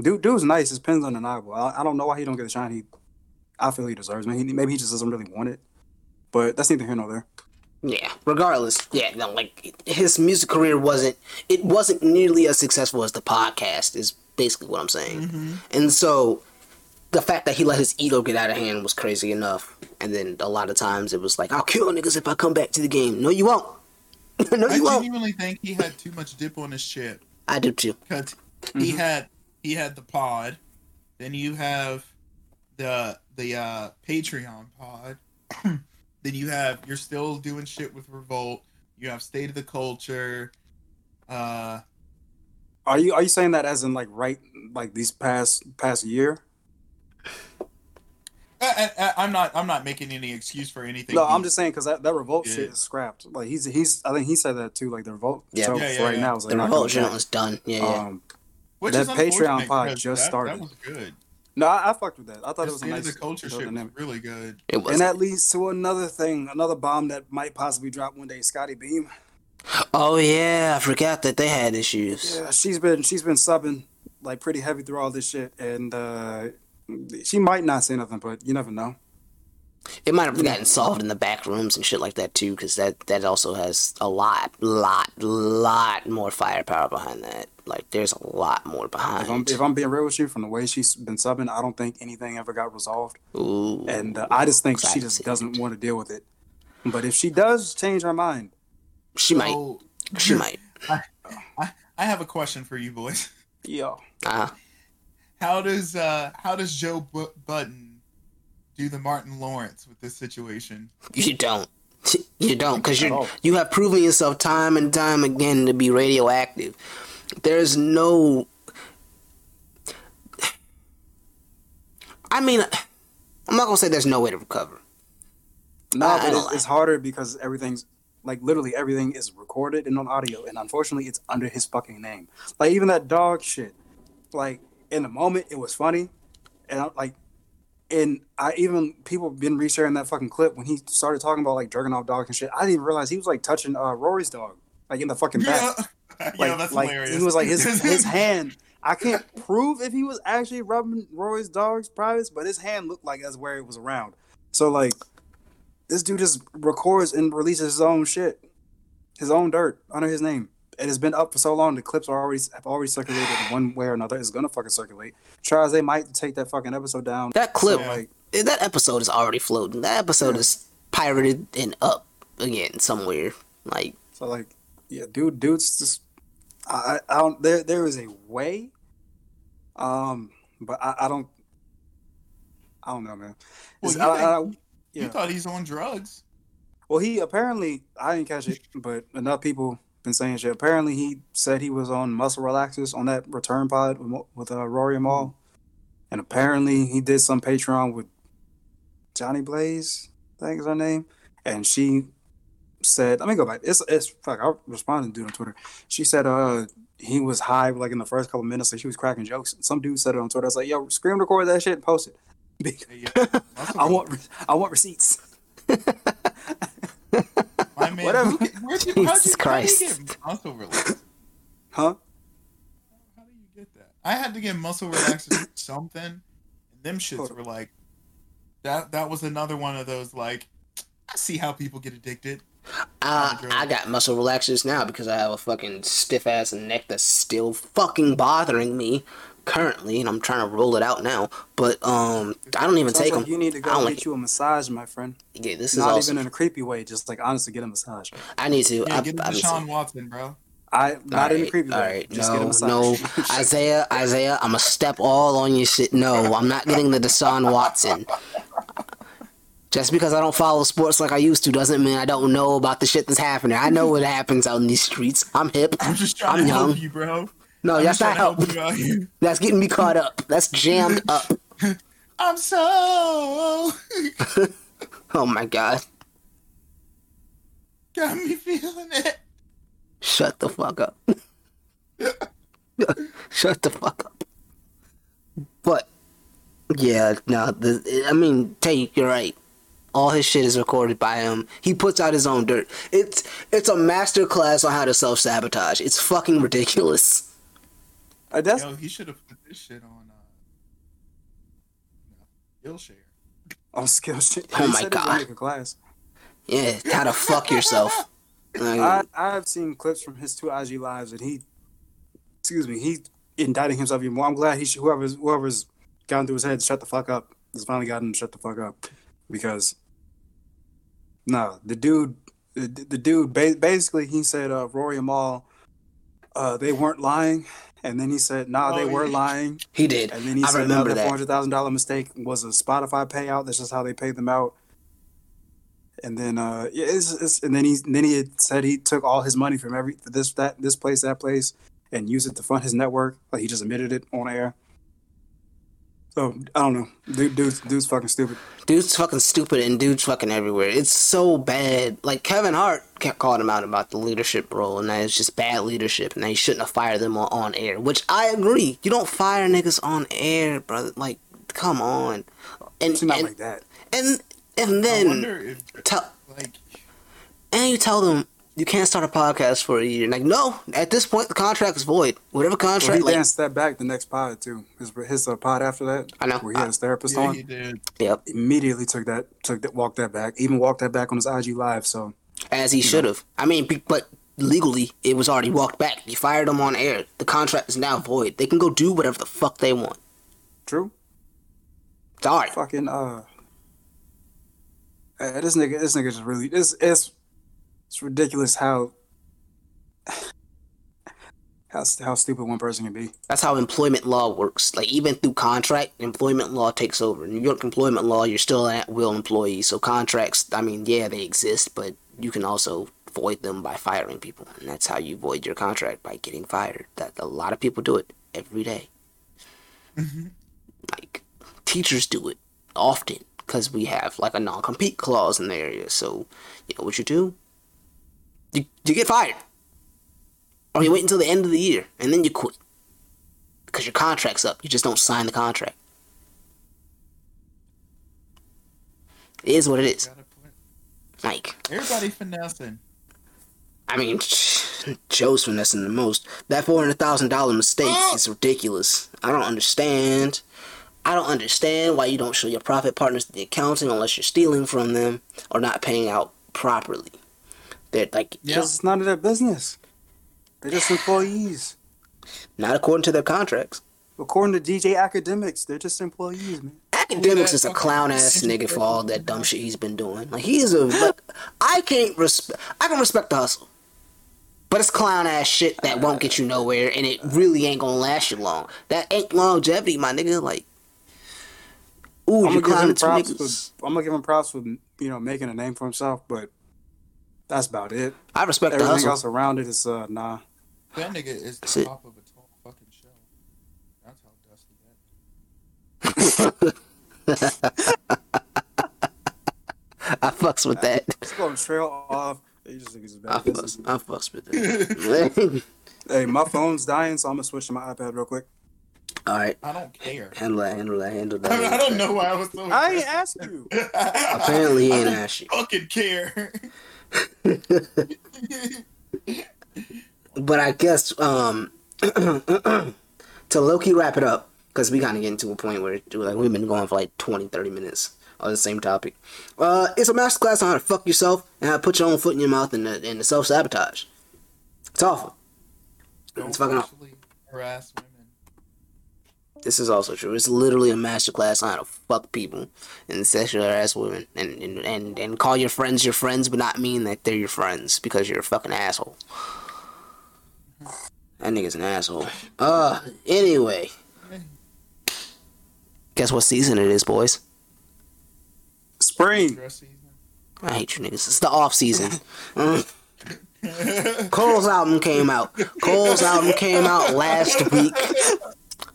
Dude, dude's nice. His pen's undeniable. I, I don't know why he don't get the shine he. I feel he deserves. Man, he, maybe he just doesn't really want it. But that's neither here nor there. Yeah. Regardless, yeah, no, like his music career wasn't it wasn't nearly as successful as the podcast is basically what I'm saying. Mm-hmm. And so the fact that he let his ego get out of hand was crazy enough. And then a lot of times it was like, I'll kill niggas if I come back to the game. No, you won't. no, I you won't. I genuinely think he had too much dip on his chip. I do too. because he mm-hmm. had he had the pod, then you have the the uh, Patreon pod, then you have you're still doing shit with Revolt. You have State of the Culture. Uh, Are you are you saying that as in like right like these past past year? I, I, I'm not I'm not making any excuse for anything. No, he- I'm just saying because that, that revolt Yeah. shit is scrapped. Like he's he's I think he said that too. Like the revolt Yeah. show Yeah, yeah, right yeah. now is like The revolt coming joint was done. Yeah, yeah. Which that is Patreon pod just that, started. That was good. no, I, I fucked with that. I thought The it was a nice the Culture shit was really good. it was. And that leads to another thing, another bomb that might possibly drop one day. Scotty Beam. oh yeah, I forgot that they had issues. Yeah, she's been she's been subbing like pretty heavy through all this shit, and uh, she might not say nothing, but you never know. It might have gotten solved in the back rooms and shit like that too, because that that also has a lot, lot, lot more firepower behind that. Like, there's a lot more If I'm behind. if I'm being real with you, from the way she's been subbing, I don't think anything ever got resolved, Ooh, and uh, I just think Excited she just see doesn't want to deal with it. But if she does change her mind, she might, she might. I, I have a question for you boys. yo, Uh, How does uh how does Joe Bu- Budden do the Martin Lawrence with this situation? you don't. You don't, because you you have proven yourself time and time again to be radioactive. There's no. I mean, I'm not gonna say there's no way to recover. no, I but don't it's, it's harder because everything's like literally everything is recorded and on audio, and unfortunately, it's under his fucking name. Like even that dog shit, like in the moment, it was funny, and I, like, and I even people been resharing that fucking clip when he started talking about like jerking off dogs and shit. I didn't even realize he was like touching uh, Rory's dog, like in the fucking back. yeah, like, that's like hilarious. he was like his his hand. I can't prove if he was actually rubbing Roy's dog's privates, but his hand looked like that's where it was around. So like, this dude just records and releases his own shit, his own dirt under his name. It has been up for so long. The clips are already have already circulated one way or another. It's gonna fucking circulate. Try as they might take that fucking episode down. That clip, So, like, eh, that episode is already floating. That episode Yeah. is pirated and up again somewhere. Like, So like, yeah, dude, dude's just, I, I don't. There, there is a way, um, but I, I don't, I don't know, man. Well, you I- I- think- You thought he's on drugs. Well, he apparently, I didn't catch it, but enough people been saying shit. Apparently, he said he was on muscle relaxers on that return pod with, with uh, Rory and Mal, and apparently he did some Patreon with Johnny Blaze, I think is her name, and she said, let me go back. It's it's fuck. I responded to dude on Twitter. She said, uh, he was high like in the first couple minutes, like she was cracking jokes. Some dude said it on Twitter. I was like, yo, scream record that shit and post it. Hey, yeah. I want re- I want receipts. My man, Whatever. who- where'd you, Jesus you, How do you Christ. get muscle relaxers? Huh? How do you get that? I had to get muscle relaxers something, and them shits were like that. That was another one of those like I see how people get addicted. Uh. I got muscle relaxers now because I have a fucking stiff ass neck that's still fucking bothering me currently, and I'm trying to roll it out now. But um, I don't even Sounds take like them. you need to go get like. you a massage, my friend. Yeah, this is Not also. even in a creepy way, just like honestly get a massage. I need to. Yeah, I, get I into need Sean. Watson, bro. I not in a Alright, creepy way. alright, Just get a no, massage. no, Isaiah, Isaiah, I'm gonna step all on your shit. No, I'm not getting the Deshaun Watson. Just because I don't follow sports like I used to doesn't mean I don't know about the shit that's happening. I know what happens out in these streets. I'm hip. I'm just trying I'm to help you, bro. No, I'm that's not to help. help you out here. That's getting me caught up. That's jammed up. I'm so. Oh my god. Got me feeling it. Shut the fuck up. Shut the fuck up. But yeah, no, the, I mean, take you're right. All his shit is recorded by him. He puts out his own dirt. It's it's a master class on how to self sabotage. It's fucking ridiculous. Uh, that's Yo, he should have put this shit on uh, Skillshare. on Skillshare. Oh He my said he was gonna God. class. Yeah, how to fuck yourself. I I've seen clips from his two IG lives, and he, excuse me, he indicting himself even more. I'm glad he should, whoever's whoever's gotten through his head to shut the fuck up. Has finally gotten him to shut the fuck up because no, the dude, the, the dude, ba- basically he said uh, Rory and Mal, uh, they weren't lying, and then he said nah, they Oh, were yeah. lying, he did. and then he I said remember that. four hundred thousand dollar mistake was a Spotify payout. That's just how they paid them out. And then, uh, yeah, it's, it's, and then he then he had said he took all his money from every this that this place that place and used it to fund his network. Like he just admitted it on air. So I don't know, dude, dude's dude's fucking stupid. Dude's fucking stupid and dude's fucking everywhere. It's so bad. Like Kevin Hart kept calling him out about the leadership role and that it's just bad leadership and that he shouldn't have fired them on, on air. Which I agree. You don't fire niggas on air, brother. Like, come on. And It's not and, like that. and and I then wonder if tell like and you tell them you can't start a podcast for a year. Like, no, at this point the contract is void. Whatever Well, contract, he like, danced that back the next pod too. His his uh, pod after that, I know. where he had his therapist yeah, on. he did. yep, Immediately took that took that walked that back. Even walked that back on his IG live. So as he should have. I mean, but legally it was already walked back. You fired him on air. The contract is now void. They can go do whatever the fuck they want. true. Sorry. fucking uh, this nigga this nigga just really it's it's it's ridiculous how how how stupid one person can be. That's how employment law works. Like even through contract, employment law takes over. New York employment law, you're still an at-will employee. So contracts, I mean, yeah, they exist, but you can also void them by firing people, and that's how you void your contract by getting fired. That a lot of people do it every day. Mm-hmm. Like teachers do it often because we have like a non-compete clause in the area. So you know what you do? You you get fired. Or you wait until the end of the year and then you quit. Because your contract's up. You just don't sign the contract. It is what it is. Like, everybody finessing. I mean, Joe's finessing the most. That $400,000 mistake oh! is ridiculous. I don't understand. I don't understand why you don't show your profit partners the accounting unless you're stealing from them or not paying out properly. They're like, Yeah. Because it's none of their business. They're just employees. not according to their contracts. According to DJ Akademiks, they're just employees, man. Akademiks is a clown ass nigga for all that dumb shit he's been doing. Like he's a like I can't respect I can respect the hustle. But it's clown ass shit that won't get you nowhere and it really ain't gonna last you long. That ain't longevity, my nigga. Like Ooh, I'm you're clowning two niggas. for I'm gonna give him props for you know making a name for himself, but that's about it. I respect the Everything hustle. else around it is uh nah. That nigga is the That's it. top of a tall fucking shell. That's how dusty that. I fucks with that. Let's go and trail off. They just think it's I fucks, I fucks with that. Hey, my phone's dying, so I'm gonna switch to my iPad real quick. Alright. I don't care. Handle that, handle that, handle I, mean, I don't know why I was so. I ain't asked you. Apparently he ain't I asked you. fucking care. But I guess um to Loki wrap it up because we kind of getting to a point where like we've been going for like 20, 30 minutes on the same topic. Uh, it's a masterclass on how to fuck yourself and how to put your own foot in your mouth and the, and the self sabotage. It's awful. It's fucking awful. Harass women. This is also true. It's literally a masterclass on how to fuck people and sexually harass women and, and, and, and call your friends your friends but not mean that they're your friends because you're a fucking asshole. That nigga's an asshole. Uh, anyway. Guess what season it is, boys? Spring. I hate you niggas. It's the off season. Mm. Cole's album came out. Cole's album came out last week.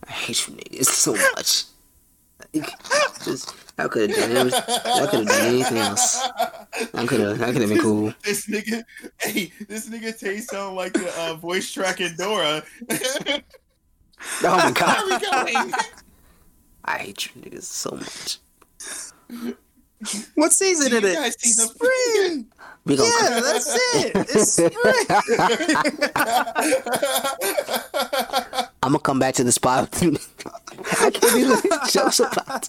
I hate you niggas so much. Just, I could have done it. I could have done anything else. I could have. I could have been cool. This nigga, hey, this nigga taste sound like the uh, voice track in Dora. Oh my god. we? I hate you niggas so much. What season is it? guys see the- Spring. We gonna Yeah, that's it. It's spring. I'm I'm gonna come back to the spot. I can't do jokes about.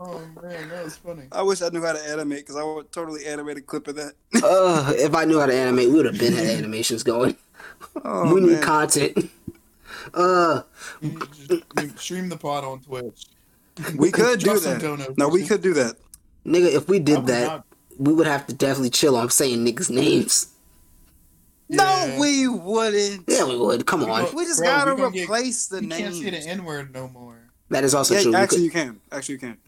Oh man, that was funny. I wish I knew how to animate because I would totally animate a clip of that. Uh, if I knew how to animate, we would have been had animations going. Oh, we need man. content. Uh, You need to just stream the pod on Twitch. We could do that. No, we could do that. nigga, if we I did that, not- we would have to definitely chill on saying niggas' names. No, Yeah. we wouldn't. Yeah, we would. Come on. We just Bro, gotta we gonna get- replace the name. You can't say the. N word no more. That is also Yeah, true. Actually, could, you can. Actually, you can.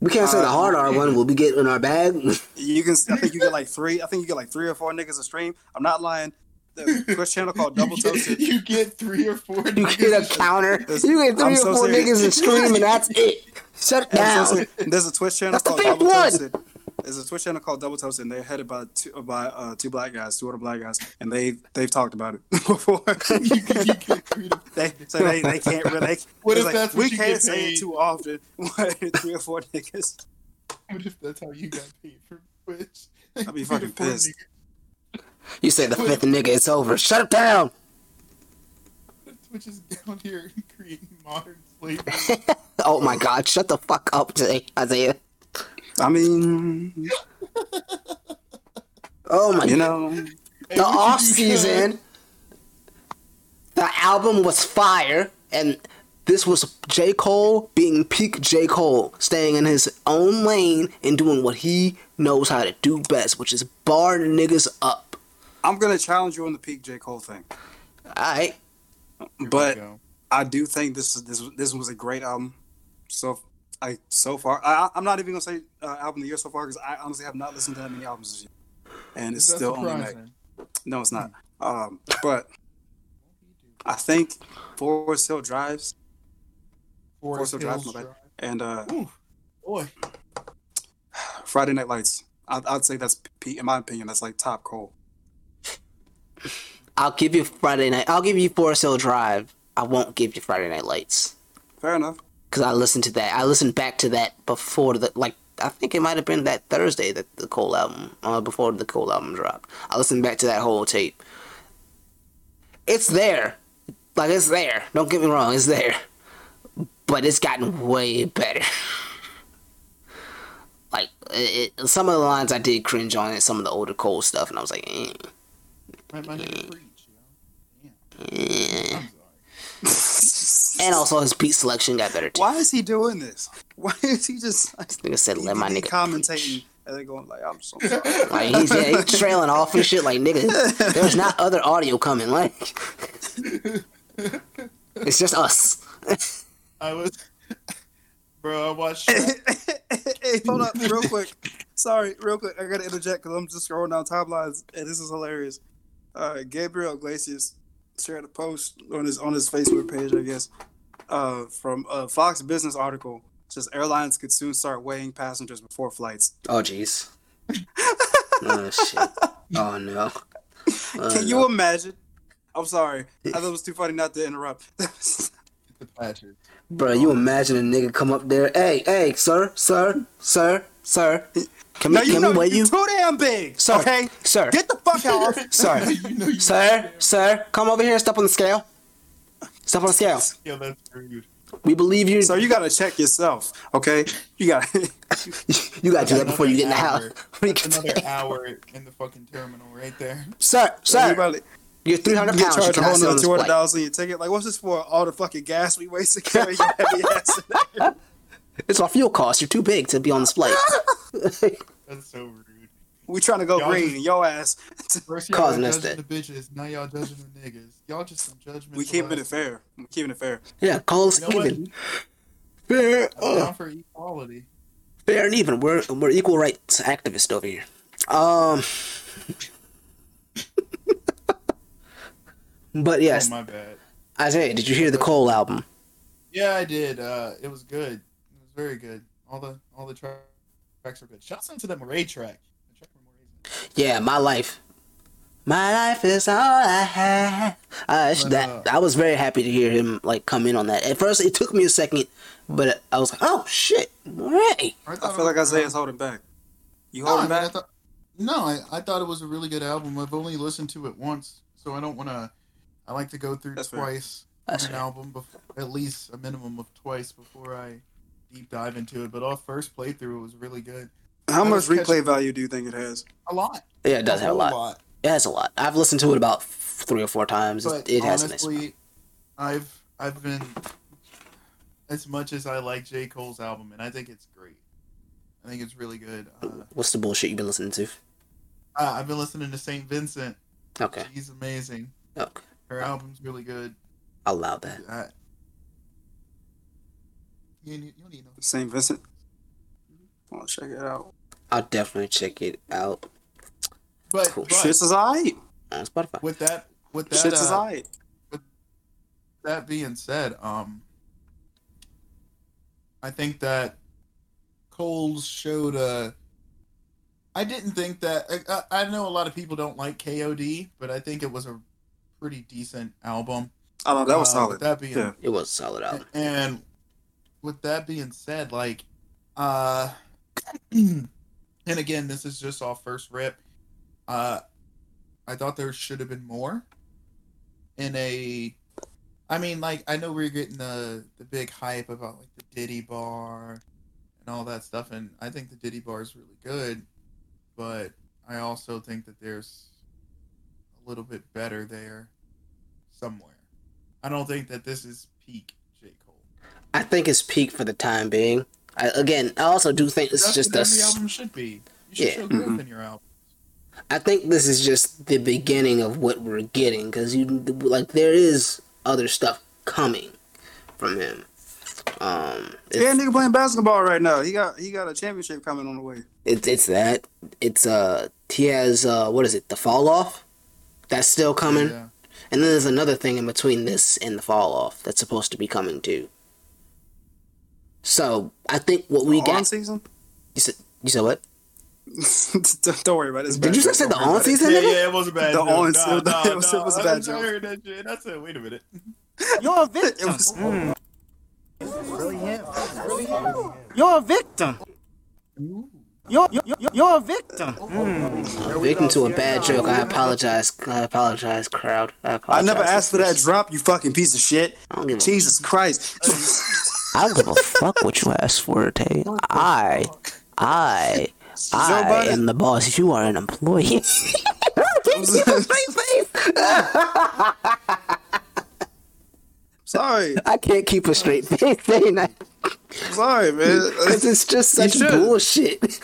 we can't say the uh, hard R one. Will we get in our bag? You can. I think you get like three. I think you get like three or four niggas a stream. I'm not lying. The Twitch channel called Double you, get, Toasted. you get three or four. You get a counter. You get 3 I'm or so four serious. niggas a stream, and that's it. Shut it down. so- so there's a Twitch channel That's called fifth Double one. Toasted. There's a Twitch channel called Double Toasted, and they're headed by two by uh, two black guys, two other black guys, and they they've talked about it before. you, you get three to they so they, they can't really. What if like, that's what we can't say paid? it too often. three or four niggas. What if that's how you got paid for Twitch? I'd be fucking pissed. You say the fifth nigga, it's over. Shut it down. Twitch is down here creating modern slavery. Oh my god, shut the fuck up today, Isaiah. I mean, Oh my you know, The off season, the album was fire, and this was J. Cole being peak J. Cole, staying in his own lane and doing what he knows how to do best, which is bar niggas up. I'm gonna challenge you on the peak J Cole thing, Alright. Here but. I do think this is this this was a great album. So I so far I, I'm not even gonna say uh, album of the year so far because I honestly have not listened to that many albums this year, and it's Is that still only May. No, it's not. Um, but I think Forest Hill drives Forest Forest Hill drives my bad. Drive. and uh, Ooh, boy. Friday Night Lights. I'd, I'd say that's P- in my opinion that's like top Cole. I'll give you Friday night. I'll give you Forest Hill Drive. I won't give you Friday Night Lights. Fair enough. Because I listened to that. I listened back to that before the, like, I think it might have been that Thursday that the Cole album, uh, before the Cole album dropped. I listened back to that whole tape. It's there. Like, it's there. Don't get me wrong, it's there. But it's gotten way better. like, it, it- some of the lines I did cringe on it, some of the older Cole stuff, and I was like, eh. My, my nigga preach, yo. eh. And also his beat selection got better too. Why is he doing this? Why is he just like, Nigga said, let my nigga commentating and then going like, "I'm so sorry." Like he's, yeah, he's trailing off and shit. Like nigga, there's not other audio coming. Like it's just us. I was, bro. I watched. Hey, hold up, real quick. Sorry, real quick. I gotta interject because I'm just scrolling down timelines, and this is hilarious. Uh, Gabriel Iglesias shared a post on his on his Facebook page, I guess, uh, from a Fox Business article. It Says airlines could soon start weighing passengers before flights. Oh jeez. oh shit. Oh no. Oh, Can you no. imagine? I'm sorry. I thought it was too funny not to interrupt. the Bro, you imagine a nigga come up there. Hey, hey, sir, sir, sir, sir. Can no, we, you can know we weigh you're you? too damn big. Sir, Okay, sir, get the fuck out. sir, you know you. sir, sir. Come over here and step on the scale. Step on the scale. Yo, that's rude. We believe you. So you gotta check yourself. Okay, you got. to you gotta do that before you get in the house. Another That's another hour in the fucking terminal right there. Sir, sir, Everybody, you're 300 you get pounds. You charged a whole sit on nother this two hundred dollars on your ticket. Like, what's this for? All the fucking gas we waste to carry your heavy ass. in there? It's our fuel cost. You're too big to be on this flight. That's so rude. We trying to go Y'all green, just- and your ass. First y'all Causing were us judging the bitches, now y'all judging the niggas. Y'all just some judgment. We keeping it fair. We keeping it fair. yeah, call us You know what? even. Fair, I'm uh, down for equality. fair and even. We're we're equal rights activists over here. Um, but yes, Oh my bad. Isaiah, did you hear the Cole album? Yeah, I did. Uh, it was good. It was very good. All the all the tracks are good. Shouts out to that Murray track. The track where Murray's in. Yeah, my life. My life is all I have. Uh, But, that uh, I was very happy to hear him like come in on that. At first, it took me a second, but I was like, "Oh shit, Murray!" I thought feel like was, Isaiah's uh, holding back. You No, I holding I back? thought, no, I, I thought it was a really good album. I've only listened to it once, so I don't want to. I like to go through That's twice That's an fair. album, before, at least a minimum of twice before I deep dive into it. But off first playthrough, it was really good. How much replay value do you think it has? A lot. Yeah, it does have a whole lot. It has a lot. I've listened to it about three or four times. It- But it has a nice. honestly, I've I've been as much as I like J Cole's album, and I think it's great. I think it's really good. Uh, What's the bullshit you've been listening to? uh, I've been listening to Saint Vincent. Okay. She's amazing. Okay. Her album's really good. I'll allow that. I, you, need- you don't need no St. Vincent. I want to check it out. I'll definitely check it out But, Cool. but Shit's is alright. on Spotify. with that with that Shit's is uh, alright. that being said, um, I think that Coles showed a. I didn't think that. I, I know a lot of people don't like KOD, but I think it was a pretty decent album. I know that was Uh, solid. That being, Yeah. It was a solid album. and with that being said, like, uh, and again, this is just off first rip. Uh, I thought there should have been more. In a, I mean, like, I know we're getting the the big hype about like the Diddy bar and all that stuff, and I think the Diddy bar is really good, but I also think that there's a little bit better there somewhere. I don't think that this is peak J Cole. I think it's peak for the time being. I, again, I also do think it's That's just what a. every album should be. You should Yeah. show growth Mhm. in your album. I think this is just the beginning of what we're getting because you like there is other stuff coming from him. Um, Yeah, nigga playing basketball right now. He got he got a championship coming on the way. it's it's that it's uh he has uh what is it the fall off that's still coming Yeah. and then there's another thing in between this and the fall off that's supposed to be coming too. So I think what we on got. season. You said you said what? Don't worry about it. Did bad you joke. just say the on season? Yeah, yeah, it was a bad The joke. on- Nah, it was- nah, it was a I bad just joke. heard that shit. I said, wait a minute. You're a It victim. was mm. You're a victim. You're, you're, you're a victim. Mm. Victim to a bad joke. I apologize. I apologize, crowd. I I never asked for that drop, you fucking piece of shit. I don't give a- Jesus Christ. I don't give a fuck what you ask for, Tay. I, I, I Budden. am the boss. You are an employee. I can't keep a straight face. sorry. I can't keep a straight face. Saying that. Sorry, man. Because it's just such bullshit.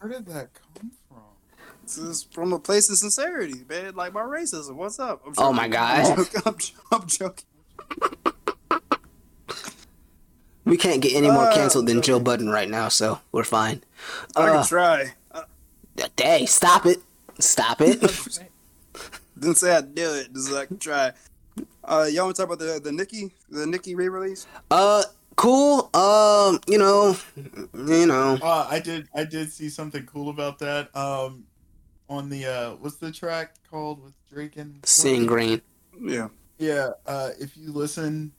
Where did that come from? This is from a place of sincerity, man. Like my racism. What's up? I'm Oh my I'm god. I'm, jo- I'm joking. We can't get any more Uh, canceled than Joe Budden right now, so we're fine. I Uh, can try. Uh, Hey, stop it. Stop it. didn't say I'd do it. Just like try. Uh, y'all want to talk about the the Nicki the Nicki re-release? Uh, cool. Um, you know, you know. Uh, I did. I did see something cool about that. Um, on the uh, what's the track called with Drake and Seeing green. Yeah. Yeah. Uh, if you listen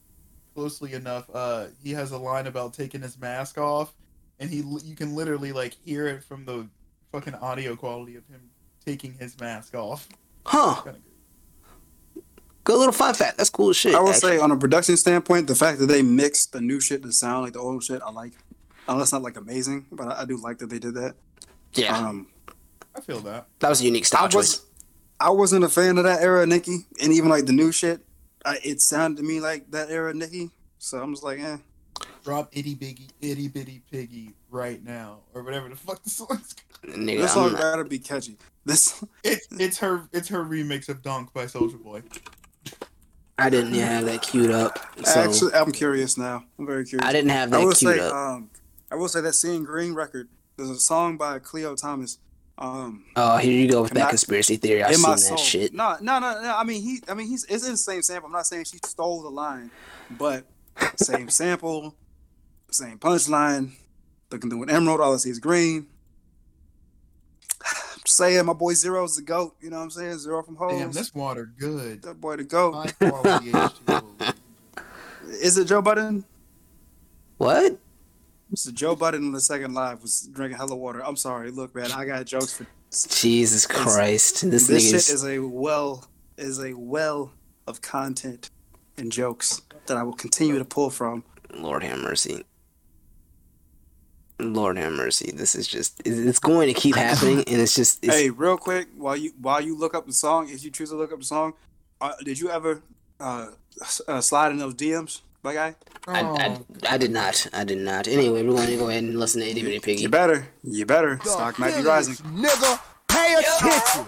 closely enough, uh, he has a line about taking his mask off, and he you can literally like hear it from the fucking audio quality of him taking his mask off. Huh. Good. Good little fun fact. That's cool as shit. I will actually. say, on a production standpoint, the fact that they mixed the new shit to sound like the old shit, I like. I know it's not like amazing, but I, I do like that they did that. Yeah, Um, I feel that. that was a unique style I choice. was, I wasn't a fan of that era of Nicki, and even like the new shit, I, it sounded to me like that era of Nicki. So I'm just like, eh. Drop itty bitty itty bitty piggy right now, or whatever the fuck the song's. Nigga, this I'm song not- gotta be catchy. This It's it's her it's her remix of Dunk by Soulja Boy. I didn't have that queued up. So actually, I'm curious now. I'm very curious. I didn't have I that will queued say, up. um, I will say that Seeing Green record. There's a song by Cleo Thomas. Um, oh, here you go with that not- conspiracy theory. I've seen that shit. No, no, no, no. I mean, he. I mean, he's. It's in the same sample. I'm not saying she stole the line, but same sample, same punchline. Looking through an emerald, all I see is green. I'm saying my boy Zero's the goat. You know what I'm saying? Zero from Hoes. Damn, this water good. that boy the goat. High quality H2O. Is it Joe Budden? What? So Joe Budden on the second live was drinking hella water. I'm sorry. Look, man, I got jokes for Jesus Christ! This, this shit is, is a well is a well of content and jokes that I will continue to pull from. Lord have mercy. Lord have mercy. This is just it's going to keep happening and it's just it's, Hey, real quick, while you while you look up the song, if you choose to look up the song, uh, did you ever uh, uh, slide in those DMs, my guy? I, I, I did not. I did not. Anyway, we're going to go ahead and listen to Itty Bitty Piggy. You better, you better. Stock might be rising. Nigga, pay attention.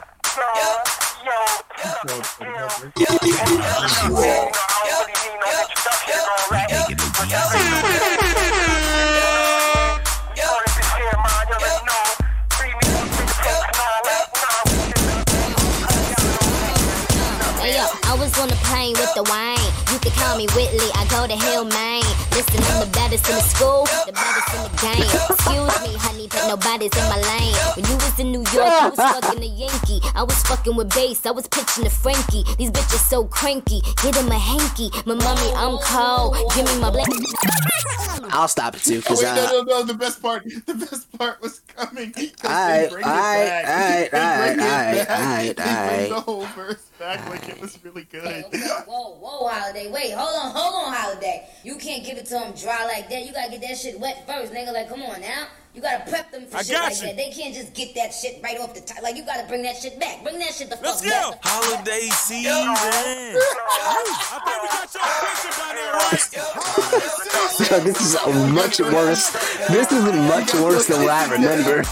Hey yo, I was on the plane with the wine. You could call me Whitley, I go to Hillman. Listen, I'm the baddest in the school, the baddest in the game. Excuse me, honey, but nobody's in my lane. When you was in New York, you was fucking a Yankee. I was fucking with bass, I was pitching to Frankie. These bitches so cranky, get him a hanky. My mommy, I'm cold, give me my black. I'll stop it too, Oh, because wait, no, uh, no, no. The best part, the best part was coming. 'cause they Alright, bring it alright, back. alright, They bring alright, it alright, back. alright, They bring alright. the whole verse back like it was really good. Whoa, whoa, holiday. Wait, hold on, hold on, holiday. You can't give it to them dry like that. You gotta get that shit wet first, nigga. Like, come on now. You gotta prep them for I shit like you. that. They can't just get that shit right off the top. Like, you gotta bring that shit back. Bring that shit the fuck. Let's fuck go. back. Holiday season. I think we got your picture by there, right? this is much worse. This is much worse than what I remember.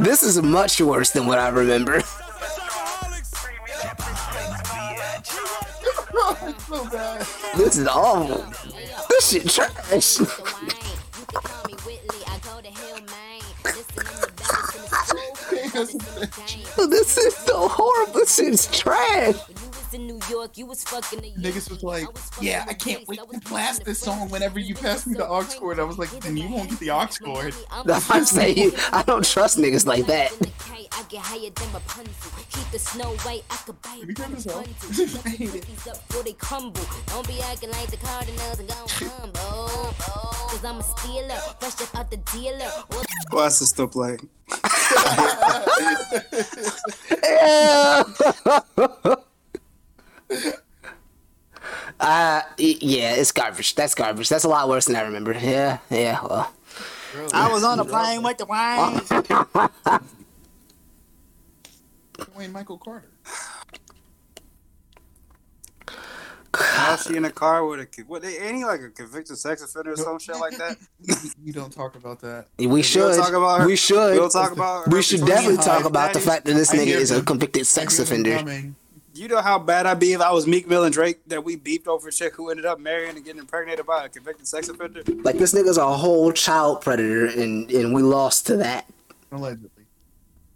This is much worse than what I remember. So bad. This is awful. This shit trash. the wine. You can call me Whitley. I go to Hillman. Listen, I'm the baddest in the school, the baddest in the game. This is so horrible. This is trash. When you was in New York, you was fucking a Niggas was like, I was fucking yeah, I can't wait to blast this song whenever you pass me the so aux cord. I was like, cranky, then you won't get the hanky. aux cord. I'm saying I don't trust niggas like that. I get higher than Rapunzel. Keep the snow white. I could buy me a turn bunch this off? bundle. Fuck up before they crumble. Don't be acting like the Cardinals and go humble. Cause I'm a stealer, fresh up out the dealer. All Why is this still playing? Uh, yeah, it's garbage. That's garbage. That's a lot worse than I remember. Yeah, yeah. Well, I was on a plane with the wine. Wayne Michael Carter. How is she in a car with a kid? What? Ain't he like a convicted sex offender or some shit like that? You don't talk about that. we should. talk about her- We should. We'll talk about. her We should definitely talk about the fact that this I nigga is a convicted sex I hear them offender. coming. You know how bad I'd be if I was Meek Mill and Drake that we beeped over a chick who ended up marrying and getting impregnated by a convicted sex offender. Like this nigga's a whole child predator, and and we lost to that. Allegedly.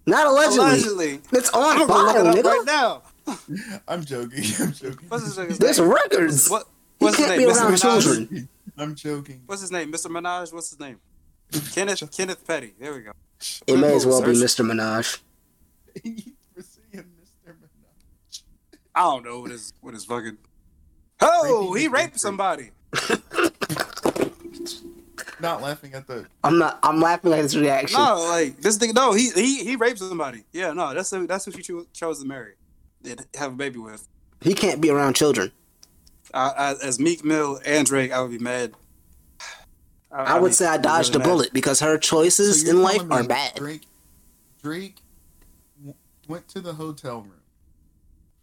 Not allegedly. Allegedly. It's on I'm file, nigga. right now. I'm joking. I'm joking. What's his There's records. What? You What's his can't name? be Mr. around Minaj? children. I'm joking. What's his name? Mr. Minaj. What's his name? Kenneth Kenneth Petty. There we go. It may as well be Mr. Minaj. We're seeing Mr. Minaj. I don't know what his what his fucking. Oh, Raping he raped rape. somebody. Not laughing at the. I'm not. I'm laughing at his reaction. No, like this thing. No, he he he raped somebody. Yeah, no, that's who that's who she cho- chose to marry, and have a baby with. He can't be around children. I, I, as Meek Mill and Drake, I would be mad. I would be say I dodged really a mad. bullet because her choices So in life are bad. Drake, Drake w- went to the hotel room,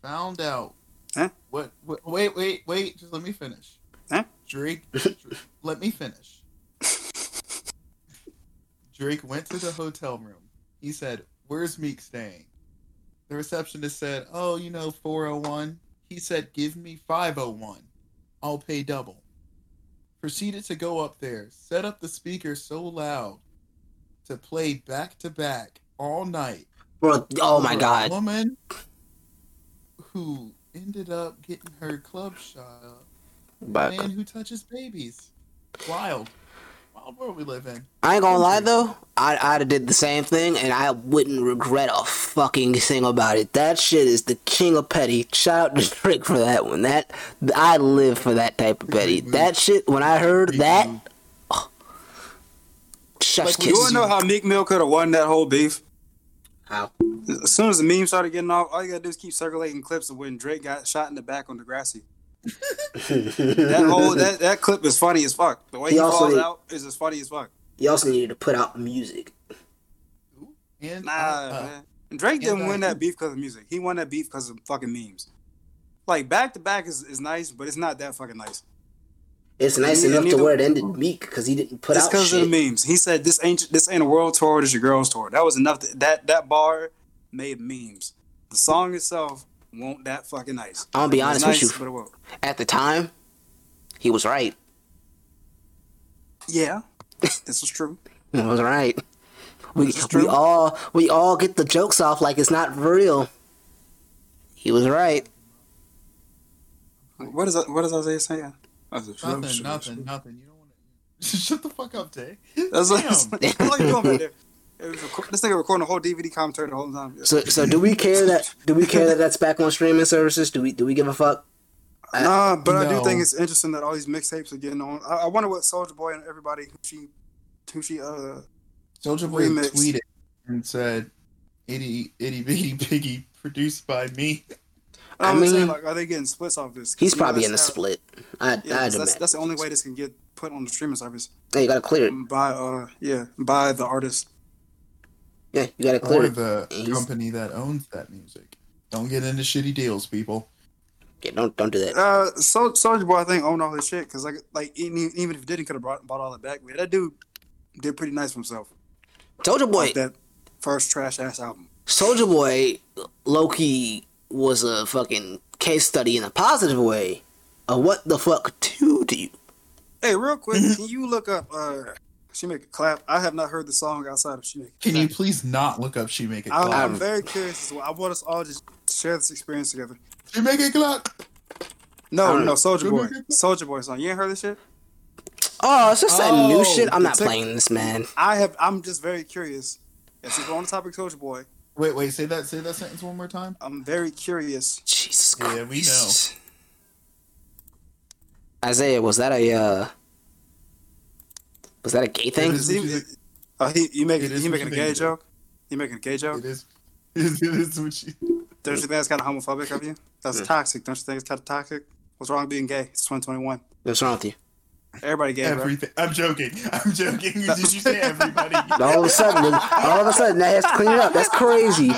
found out Huh? what, what. Wait, wait, wait. Just let me finish. Huh? Drake, let me finish. Drake went to the hotel room. He said, "Where's Meek staying?" The receptionist said, "Oh, you know, 401." He said, "Give me 501. I'll pay double." Proceeded to go up there, set up the speaker so loud to play back to back all night. Bro, oh my god. woman who ended up getting her club shot up. But Man who touches babies. Wild. Wild world we live in. I ain't gonna lie though, I I'd have did the same thing and I wouldn't regret a fucking thing about it. That shit is the king of petty. Shout out to Drake for that one. That I live for that type of petty. That shit when I heard that oh, chef's Like, You kiss. wanna know how Meek Mill could have won that whole beef? How? As soon as the meme started getting off, all you gotta do is keep circulating clips of when Drake got shot in the back on Degrassi. that whole that, that clip is funny as fuck. The way He he, also falls did- out is as funny as fuck. He also needed to put out music. And, Nah, uh, man. And Drake didn't and, win that beef because of music. He won that beef because of fucking memes. Like back to back is, is nice, but it's not that fucking nice. It's nice enough to where it ended meek because he didn't put Just out because of the memes. He said this ain't this ain't a world tour, this your girls tour. That was enough. To, that that bar made memes. The song itself won't that fucking nice. I'm gonna be honest nice, with you. but it won't. At the time, he was right. Yeah, this was true. He was right. We we all we all get the jokes off like it's not real. He was right. What is what is Isaiah saying? I said, shut up, nothing, nothing, nothing. You don't want to. Shut the fuck up, Tay. That's what, Damn. that's doing back there. It was record, this nigga recording a whole DVD commentary the whole time. So so do we care that do we care that that's back on streaming services? Do we do we give a fuck? Nah, but I do think it's interesting that all these mixtapes are getting on. I, I wonder what Soulja Boy and everybody who she, who she uh Soulja Boy Remix. tweeted and said, "Itty itty bitty piggy, produced by me." I I'm mean, saying like, are they getting splits off this? He's probably in a split. I Yeah, I'd that's, that's the only way this can get put on the streaming service Yeah, you gotta clear it. by uh yeah by the artist. Yeah, you gotta clear Or it. the He's- company that owns that music. Don't get into shitty deals, people. Yeah, don't don't do that. Uh, so Soulja Boy I think owned all this shit because like like even, even if he didn't could have brought, bought all that back. But that dude did pretty nice for himself. Soulja Boy, Like that first trash ass album. Soulja Boy, Loki was a fucking case study in a positive way of what the fuck to do. Hey, real quick, Mm-hmm. can you look up uh She Make It Clap? I have not heard the song outside of She Make It Can Clap. you please not look up She Make It I'm, Clap? I'm very curious as well. I want us all to share this experience together. She Make It Clap. No, Alright. no, Soulja Boy. Make It Clap. Soulja Boy song. You ain't heard this shit? Oh, it's just that new Oh, shit. I'm not it's a- playing this, man. I have I'm just very curious. Yes, since we're on the topic Soulja Boy, Wait, wait. Say that. Say that sentence one more time. I'm very curious. Jesus Yeah, Christ. we know. Isaiah, was that a uh was that a gay thing? It is- Is he, uh, he you making It is he making a gay think joke? You making a gay joke? It is. It is what you. Don't you think that's kind of homophobic of you? That's toxic. Don't you think it's kind of toxic? What's wrong with being gay? It's 2021. What's wrong with you? Everybody gay, bro. Everything. I'm joking. I'm joking. Did you say everybody? All of a sudden, all of a sudden, that has to clean it up. That's crazy.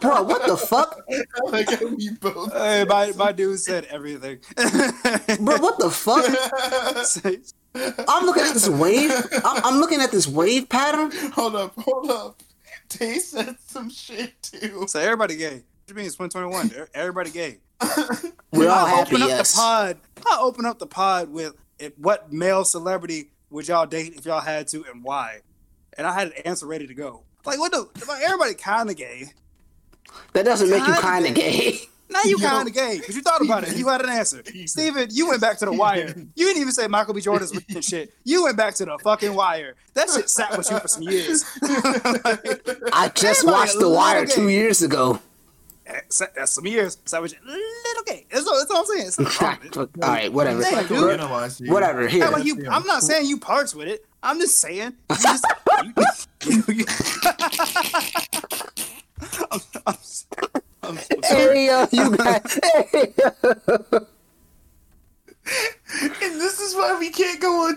Bro, what the fuck? Oh like we both. Hey, my, my dude said everything. Bro, what the fuck? I'm looking at this wave. I'm, I'm looking at this wave pattern. hold up. Hold up. Tay said some shit too. so everybody gay. What do you mean it's 2021? E- Everybody gay. We're all I happy, open up yes. the pod. I open up the pod with what male celebrity would y'all date if y'all had to and why? And I had an answer ready to go. Like what the? Like, everybody kind of gay. That doesn't make you Kinda kind of gay. Now you Yo. kind of gay because you thought about it. You had an answer. Steven, you went back to the wire. You didn't even say Michael B. Jordan's written shit. You went back to the fucking wire. That shit sat with you for some years. I just watched The Wire gay. two years ago. Sat- That's some years. Sat with you. Little gay. That's all, that's all I'm saying. It's not wrong all right, whatever. Damn, Like, dude. you. Whatever. Here, like you, I'm not saying you parts with it. I'm just saying. You just, you, you, you, I'm, I'm, I'm sorry. Hey, yo, you guys. Hey, yo. And this is why we can't go on.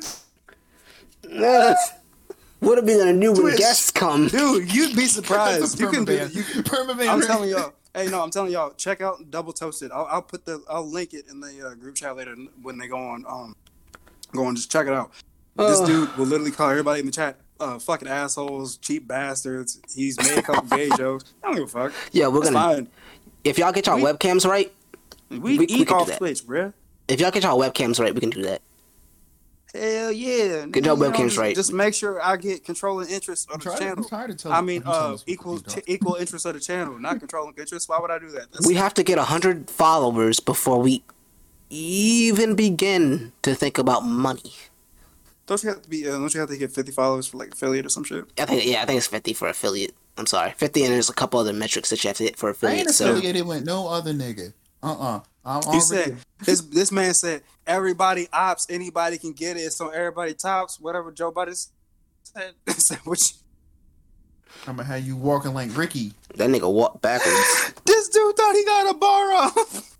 What are we gonna do when Twitch. guests come? Dude, you'd be surprised. You can do. permaban. You, Permaban. I'm telling y'all. Hey, no, I'm telling y'all. Check out Double Toasted. I'll, I'll put the. I'll link it in the uh, group chat later when they go on. Um, go on. Just check it out. This dude will literally call everybody in the chat. Uh, fucking assholes, cheap bastards. He's made a couple gay jokes. I don't give a fuck. Yeah, we're It's gonna. fine. If y'all get y'all We- webcams right, We, we- we eat can do that. Twitch, bruh. if y'all get y'all webcams right, we can do that. Hell yeah. Get your You webcams right. Just make sure I get controlling interest of the tired, channel. tired of telling I mean, uh, us what to equal t- equal interest of the channel, not controlling interest. Why would I do that? That's, We have to get hundred followers before we even begin to think about money. don't you have to be? Uh, don't you have to get fifty followers for like affiliate or some shit? I think yeah, I think it's fifty for affiliate. I'm sorry, fifty, and there's a couple other metrics that you have to hit for affiliate. I ain't affiliate. So with no other nigga. Uh uh-uh. uh. I'm He already. said this. This man said everybody ops, anybody can get it. So everybody tops. Whatever Joe Budden said. said which I'm gonna have you walking like Ricky. That nigga walked backwards. This dude thought he got a bar off.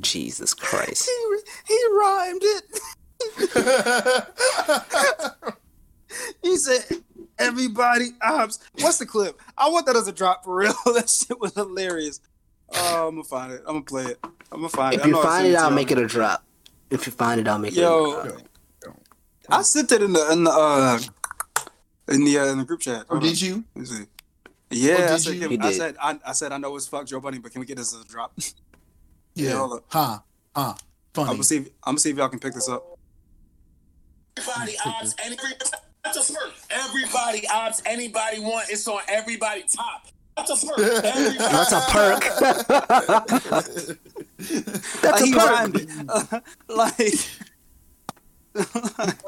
Jesus Christ. He, he rhymed it. he said, "Everybody ops." What's the clip? I want that as a drop for real. that shit was hilarious. Oh, I'm gonna find it. I'm gonna play it. I'm gonna find it. If I you know I find sent it, I'll to make it a drop. If you find it, I'll make it a Yo. I sent it in the in the uh in the uh, in the group chat. Oh, did you? Let me see. Yeah, Oh, I said, you? can- I said, I, I said, I know it's fuck Joe Buddy, but can we get this as a drop? Yeah. hold up. Huh. Huh. I'm gonna see. If, I'm gonna see if y'all can pick this up. Everybody ops, any, that's a first. Everybody ops, anybody want, it's on everybody top. That's a perk. That's a perk. That's a perk. like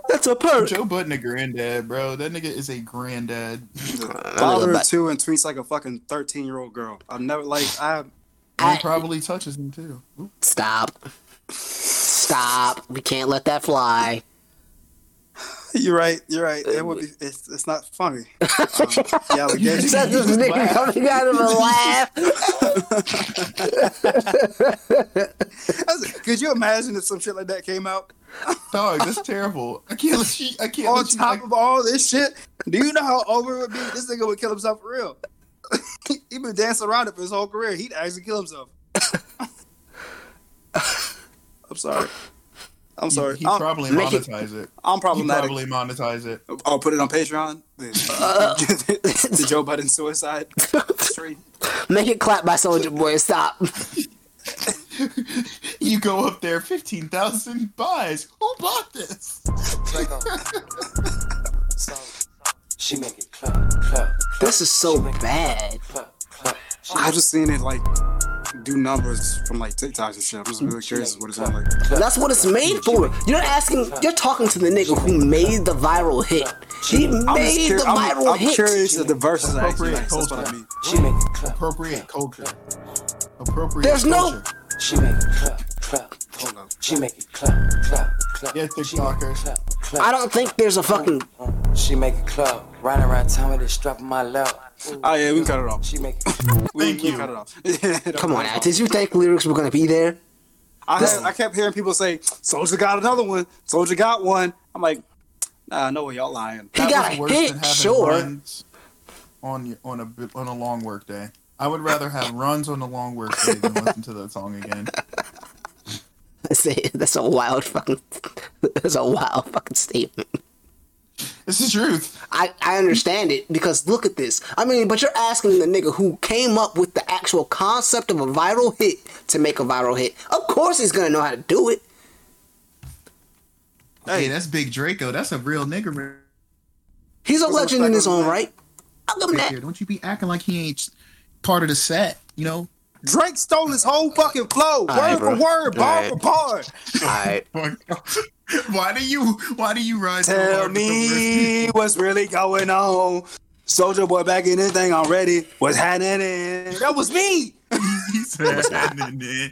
That's a perk. Joe Budden a granddad, bro. That nigga is a granddad. father of two and tweets like a fucking 13 year old girl. I've never like I. And he probably touches him too. Stop. Stop. We can't let that fly. You're right. You're right. It would be. It's, it's not funny. Um, the allegation. That's this nigga coming out of a laugh. Could you imagine if some shit like that came out? Dog, that's terrible. I can't let you. I can't On let you. top Like, of all this shit, do you know how over it would be? This nigga would kill himself for real. he been dancing around it for his whole career. He'd actually kill himself. I'm sorry. I'm sorry. He I'm, probably Make it- monetize it. I'm problematic. He probably monetize it. I'll put it on Patreon. The, uh. the Joe Budden suicide stream. Make it clap by Soulja Boy. Stop. You go up there, fifteen thousand buys. Who bought this? She make it clap, clap, This is so bad. clap, clap. She I've just seen it like do numbers from like TikToks and shit. I'm just really curious what it's on like. That's what it's made for. You're asking. You're talking to the nigga who made the viral hit. He made cur- the I'm, I'm hit. curious if the verses are actually Appropriate nice. That's what I culture. mean. she make it clap. Appropriate culture. Appropriate. There's no- She make it clap, clap. Hold up. She make it clap, clap, clap. Yeah, She make it clap, clap. I don't think there's a fucking. She make it clap. Riding around town with it strap in my lap. Ooh, Oh yeah, we can cut it off. She make it We, Thank we you. can cut it off. Come on now. Did you think lyrics were gonna be there? I, had, I kept hearing people say, "Soulja got another one. Soulja got one." I'm like, Nah, I know y'all lying. He That got was a worse than hit, having sure. runs on on a bit- on a long work day. I would rather have runs on a long work day than listen to that song again. That's a, that's a wild fucking. That's a wild fucking statement. It's the truth. I, I understand it because look at this. I mean, but you're asking the nigga who came up with the actual concept of a viral hit to make a viral hit. Of course he's gonna know how to do it. Hey, that's Big Draco. That's a real nigga right He's a What's legend in his own right. I'll give him that. Don't you be acting like he ain't part of the set. You know. Drake stole his whole fucking flow, word Alright, for bro. word, bar Alright. for bar. Alright. why do you why do you ride so Tell hard with the me what's really going on. Soulja boy back in this thing already. What's happening? That was me. He said,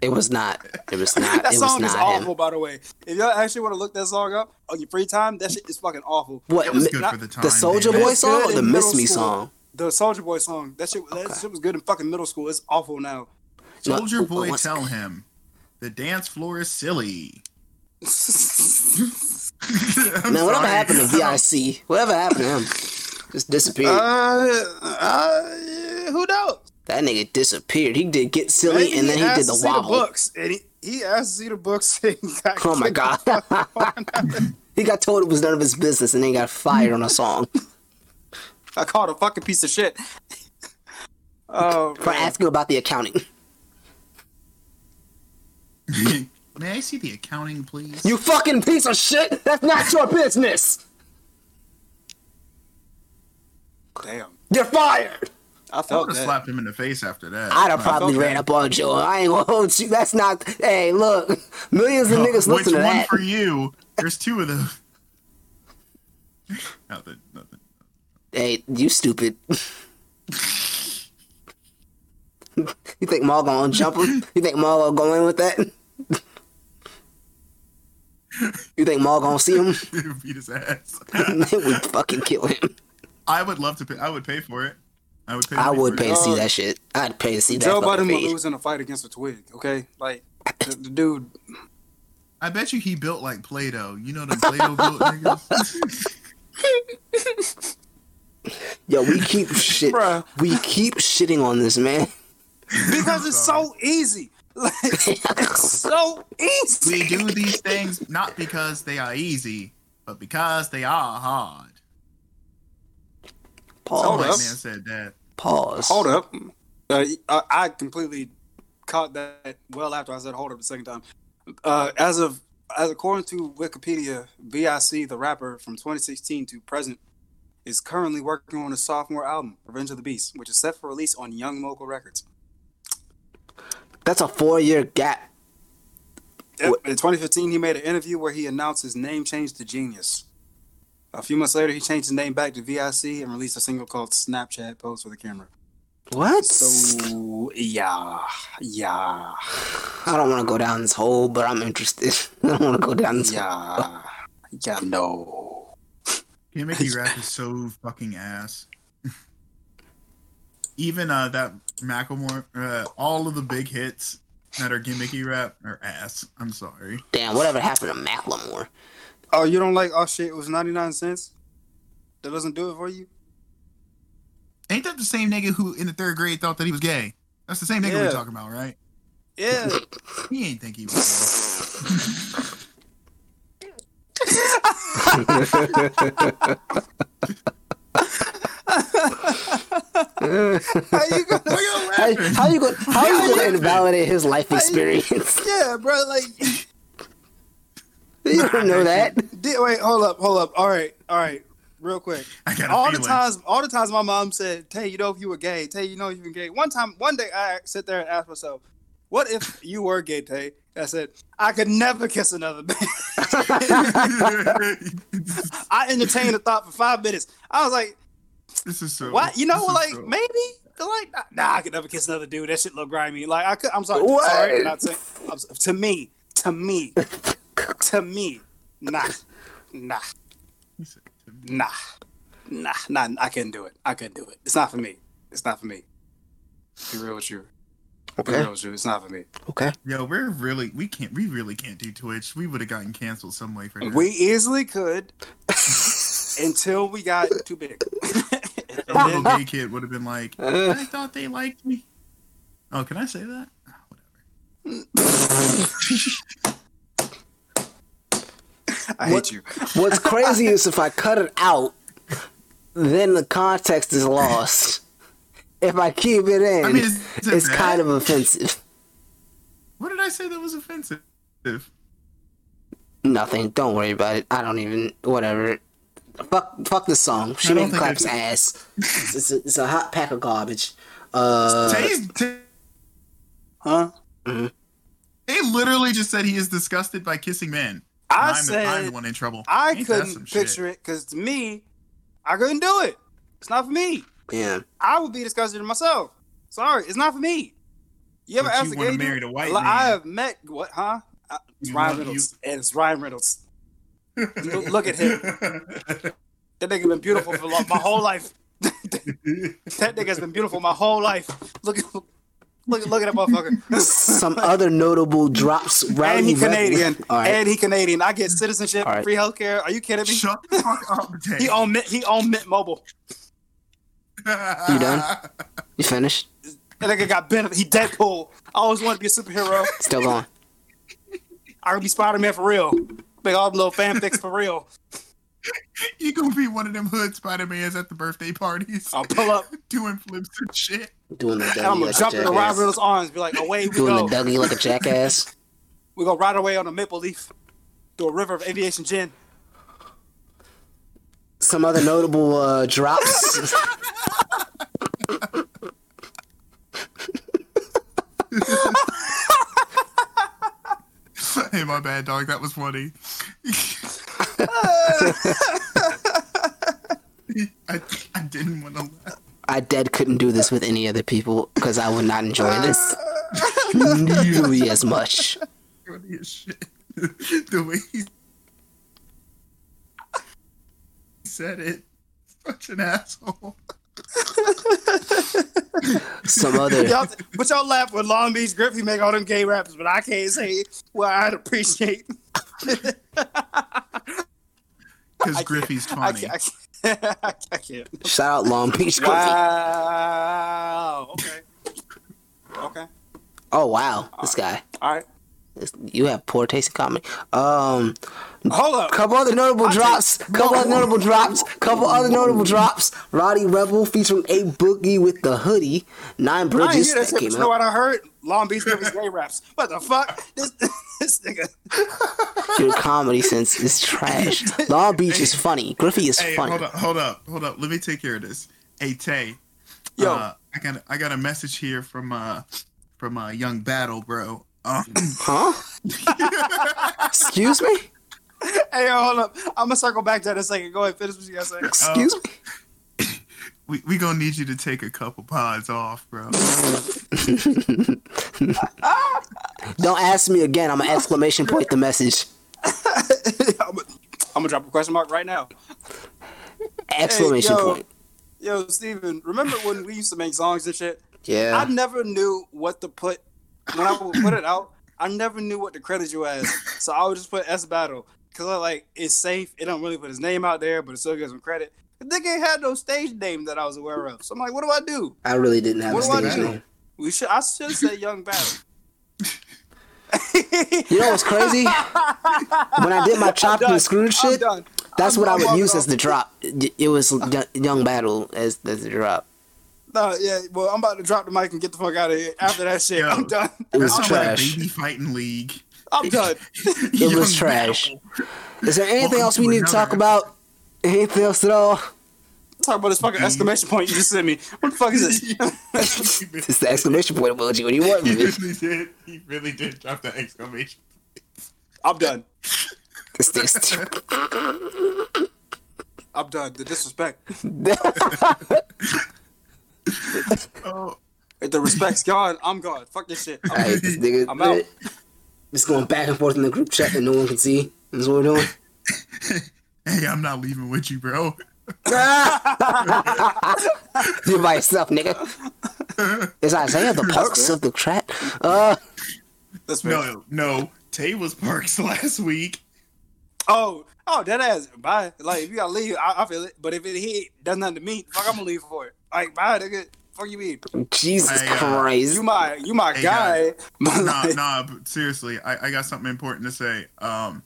It was not. It was not. That it was song is awful, him. by the way. If y'all actually want to look that song up on your free time, that shit is fucking awful. What It was mi- good not- for the time. the Soulja. Boy song or the Miss Me school. song? The Soulja Boy song. That shit, that shit was good in fucking middle school. It's awful now. Soulja What- Boy, what's- tell him the dance floor is silly. I'm Man, whatever happened to VIC? Whatever happened to him? Just disappeared. Uh, uh, who knows? that nigga disappeared. He did get silly Maybe and then he did the see wobble. books, and he, he asked to see the books. And got Oh my god. he got told it was none of his business and then got fired on a song I called a fucking piece of shit. Oh, for man. asking about the accounting. May I see the accounting, please? You fucking piece of shit! That's not your business! damn. You're fired! I I felt would have slapped him in the face after that. I'd have probably okay. ran up on Joe. I ain't gonna hold you. That's not. Hey, look. Millions of oh, niggas Which listen to one for you? There's two of them. nothing, nothing. Hey, you stupid. you think Mal gonna jump him? You think Mal gonna go in with that? You think Mal gonna see him? Beat his ass. they would fucking kill him. I would love to pay. I would pay for it. I would pay. I would pay it. to see Uh, that shit. I'd pay to see that. Joe fucking Budden would feed. lose in a fight against a twig. Okay, like the, the dude. I bet you he built like Play-Doh. You know the Play-Doh built niggas. Yo, we keep shit. Bruh. We keep shitting on this man. Because it's so easy. Like it's so easy. we do these things not because they are easy, but because they are hard. Pause. Hold White up. man said that. Pause. Hold up. Uh, I, I completely caught that well after I said hold up the second time. Uh, as of as according to Wikipedia, VIC, the rapper from 2016 to present, is currently working on a sophomore album, Revenge of the Beast, which is set for release on Young Mogul Records. That's a four-year gap. Yep. In 2015, he made an interview where he announced his name change to Genius. A few months later, he changed his name back to VIC and released a single called Snapchat Pose for the Camera. What? So, yeah, yeah, I don't want to go down this hole, but I'm interested. I don't want to go down this. hole. yeah, yeah, no. Gimmicky rap is so fucking ass. Even uh that Macklemore, uh, all of the big hits that are gimmicky rap are ass. I'm sorry. Damn, whatever happened to Macklemore? Oh, you don't like, oh shit, it was 99 cents? That doesn't do it for you? Ain't that the same nigga who in the third grade thought that he was gay? That's the same nigga Yeah. we're talking about, right? Yeah. He ain't think he was How you gonna, How, y'all laughing? how you going? How you going to invalidate his life experience? yeah, bro, like, you don't know that. did, wait, hold up, hold up. All right, all right, real quick. I got all the times, all the times my mom said, "Tay, you know if you were gay, Tay, you know if you were gay." One time, one day, I sit there and ask myself, "What if you were gay, Tay?" I said, "I could never kiss another man." I entertained the thought for five minutes. I was like, this is so. "What? You know, like so- maybe." Like nah, I could never kiss another dude. That shit look grimy. Like I could. I'm sorry. What? Sorry, I'm not saying. I'm, to me, to me, to me, nah, nah, He said to me. nah, nah, nah. I couldn't do it. I couldn't do it. It's not for me. It's not for me. Be real with you. Be Okay. real with you. It's not for me. Okay. Yo, we're really we can't we really can't do Twitch. We would have gotten canceled some way for that. We easily could until we got too big. a little gay kid would have been like, I thought they liked me. Oh, can I say that? Oh, I hate you. What's crazy is if I cut it out, then the context is lost. If I keep it in, I mean, is- is it it's bad? kind of offensive. What did I say that was offensive? Nothing. Don't worry about it. I don't even. Whatever. Fuck. Fuck the song. She I don't made claps it's- ass. It's, it's, a, it's a hot pack of garbage. Uh. Tay's- Tay- Huh? They literally just said he is disgusted by kissing men. I I'm, said I'm the one in trouble. I Ain't couldn't shit? picture it because to me, I couldn't do it. It's not for me. Yeah. I would be disgusted myself. Sorry, it's not for me. You ever But asked you a gay dude? the white man. I have met what? Huh? Uh, It's You Ryan want- Reynolds, and it's Ryan Reynolds. Look, look at him. That nigga been beautiful for lo- my whole life. that nigga's been beautiful my whole life. Look at look, look at that motherfucker. Some other notable drops. and he Canadian. All right. And he Canadian. I get citizenship, All right. free healthcare. Are you kidding me? Shut the fuck up, Tay. He own Mint, he own Mint Mobile. You done? You finished? That nigga got benefit. He Deadpool. I always wanted to be a superhero. Still going? I could be Spider Man for real. Make all them little fanfics for real. You gonna be one of them hood Spider Mans at the birthday parties, I'll pull up. doing flips and shit. Doing the And I'm gonna like jump a in the Ryan jackass. Reynolds' arms. Be like, away we Doing go. the Dougie like a jackass. We gonna ride away on a maple leaf through a river of aviation gin. Some other notable uh, drops. Hey, my bad, dog. That was funny. I, I didn't want to laugh. I dead couldn't do this with any other people because I would not enjoy this nearly as much. Funny as shit. the way he said it. Such an asshole. Some other. Y'all, but y'all laugh when Long Beach Griffey make all them gay rappers, but I can't say well I'd appreciate. Because Griffey's I funny. can't, I can't. I can't. Shout out Long Beach Griffey. Wow. Okay. Okay. Oh wow, this guy. All right. You have poor taste in comedy. Um, Hold up. couple other notable drops. Couple other notable drops. Couple other notable drops. Rowdy Rebel featuring A Boogie with the hoodie. Nine I Bridges hear that that shit, came but you know out. what I heard? Long Beach Griffey's gay raps. What the fuck? This, this nigga. Your comedy sense is trash. Long Beach is funny. Griffey is Hey, funny. hold up, hold up, hold up. Let me take care of this. Hey Tay, Yo. uh, I got I got a message here from uh from uh Young Battle, bro. Um, Huh? Excuse me? Hey, yo, hold up. I'm gonna circle back to that in a second. Go ahead, finish what you gotta say. Excuse oh. me? we we gonna need you to take a couple pods off, bro. Don't ask me again. I'm an exclamation point the message. I'm gonna drop a question mark right now. Exclamation yo. point. Yo, Steven, remember when we used to make songs and shit? Yeah. I never knew what to put when I would put it out. I never knew what to credit you as, so I would just put S Battle because like it's safe. It don't really put his name out there, but it still gives him credit. The nigga ain't had no stage name that I was aware of, so I'm like, what do I do? I really didn't have What a do I stage do? name. We should. I should say Young Battle. You know what's crazy? when I did my chopped and screwed shit, done. that's I'm- what I I'm would use off. as the drop. It it was Young- Young Battle as, as the drop. No, yeah. Well, I'm about to drop the mic and get the fuck out of here. After that shit, Yo. I'm done. It was That sounds like a baby fighting league. I'm done. It was trash. Is there anything Welcome else we to need to talk about? Anything else at all? Talk about this fucking exclamation point you just sent me. What the fuck is this? It's the exclamation point emoji. What do you want he from me? really did. He really did drop the exclamation. I'm done. This thing's I'm done. The disrespect. Oh, If the respect's gone, I'm gone. Fuck this shit. I'm, Alright, this nigga. I'm out. Just going back and forth in the group chat that no one can see. That's what we're doing. hey, I'm not leaving with you, bro. You're by yourself, nigga. Is Isaiah the perks of the chat? Uh, That's. No, no. Tay was Parks last week. Oh, oh, that ass. Bye. Like if you gotta leave, I, I feel it. But if it hit, does nothing to me. Fuck, I'm gonna leave for it. Like bye, nigga. Fuck you mean? Jesus Hey, uh, Christ. You my, you my Hey, guy. but nah, nah. But seriously, I, I got something important to say. Um,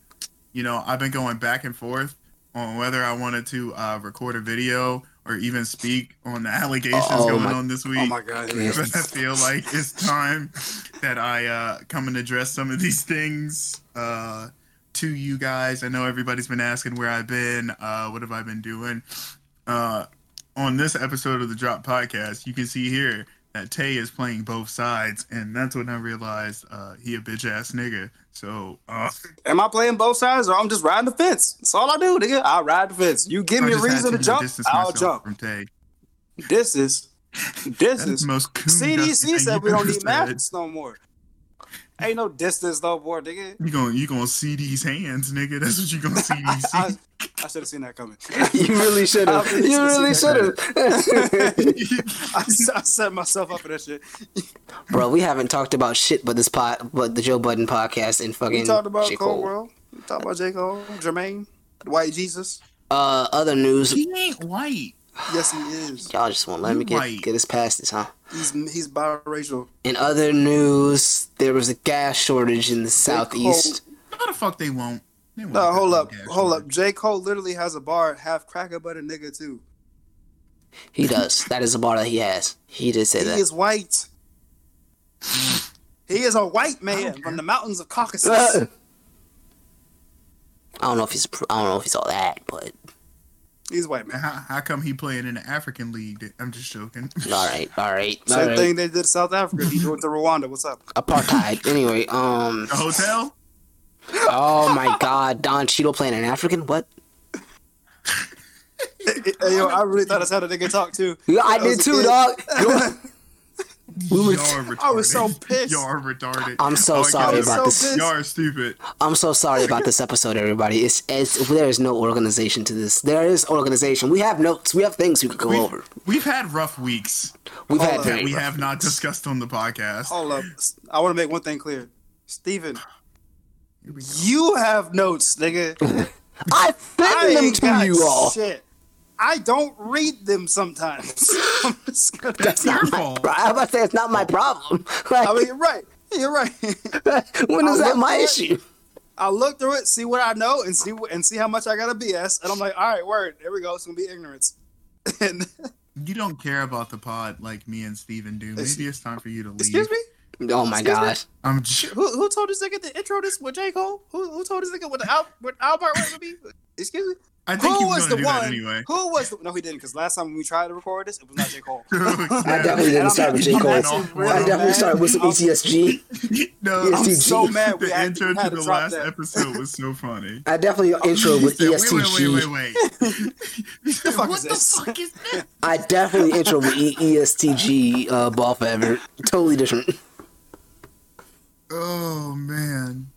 you know, I've been going back and forth on whether I wanted to uh, record a video or even speak on the allegations Oh going my- on this week. Oh my god. but I feel like it's time that I uh, come and address some of these things uh, to you guys. I know everybody's been asking where I've been, uh, what have I been doing. On this episode of the Drop Podcast, you can see here that Tay is playing both sides, and that's when I realized uh, he a bitch ass nigga. So uh, Am I playing both sides or I'm just riding the fence? That's all I do, nigga. I ride the fence. You give I me a reason to jump, distance I'll jump. from Tay. This is this is most CDC said we don't need masks no more. Ain't no distance no more, nigga. You gonna you gonna see these hands, nigga? That's what you gonna see these. I, I should have seen that coming. You really should have. Really You really should should've. I, I set myself up for that shit. Bro, we haven't talked about shit but this pot, but the Joe Budden podcast and fucking We talked about J. Cole Cole. World. We talked about J. Cole, Jermaine, White Jesus. Uh, other news. he ain't white. Yes, he is. Y'all just won't let me get White. get us past this, huh? He's he's biracial. In other news, there was a gas shortage in the southeast. How the fuck they won't? They No, hold up, hold shortage. up. J. Cole literally has a bar half cracker but a nigga too. He does. That is a bar that he has. He did say that. He that. is white. he is a white man from the mountains of Caucasus. I don't know if he's. I don't know if he's all that, but He's white man. How, how come he playing in the African league? I'm just joking. all right, all right, Same right. thing they did to South Africa. He went to Rwanda. What's up? Apartheid. Anyway, um. The hotel? Oh my God, Don Cheadle playing an African? What? Hey, yo, I really thought that's how the nigga talked too. Yeah, I That was did a too, kid. dog. We were Y'all are retarded. I was so pissed. Y'all are retarded. I'm so Oh, sorry y'all about are- this. Y'all are stupid. I'm so sorry about this episode, everybody. It's, it's there is no organization to this. There is organization. We have notes. We have things we could go We- over. We've had rough weeks We've had that we rough have not discussed on the podcast. Hold up. I want to make one thing clear. Steven, you have notes, nigga. I I sent them to you all. shit. I don't read them sometimes. I'm gonna- That's your not my. fault. Pro- I'm about to say it's not my problem. Like, I mean, you're right. You're right. when is I that my looked through issue? I look through it, see what I know, and see and see how much I got to BS, and I'm like, all right, word. There we go. It's gonna be ignorance. And You don't care about the pod like me and Steven do. Maybe it's time for you to leave. excuse me, Oh my Excuse me? gosh. I'm j- who, who told this nigga to intro this with J Cole? Who, who told this nigga what the Al, what Albert was gonna be? Excuse me. I think Who was was the gonna do that one? anyway. Who was the? No, he didn't. Because last time when we tried to record this, it was not J Cole. I definitely didn't start with J. I'm Cole. actually I definitely started with some I'm- ETSG. no, I'm I'm so mad we the had, intro to to the last that. episode was so funny. I definitely intro with said, ESTG. Wait, wait, wait, wait, wait. fuck what is the this? fuck is this? I definitely intro with e- ESTG uh, ball forever. Totally different. Oh man.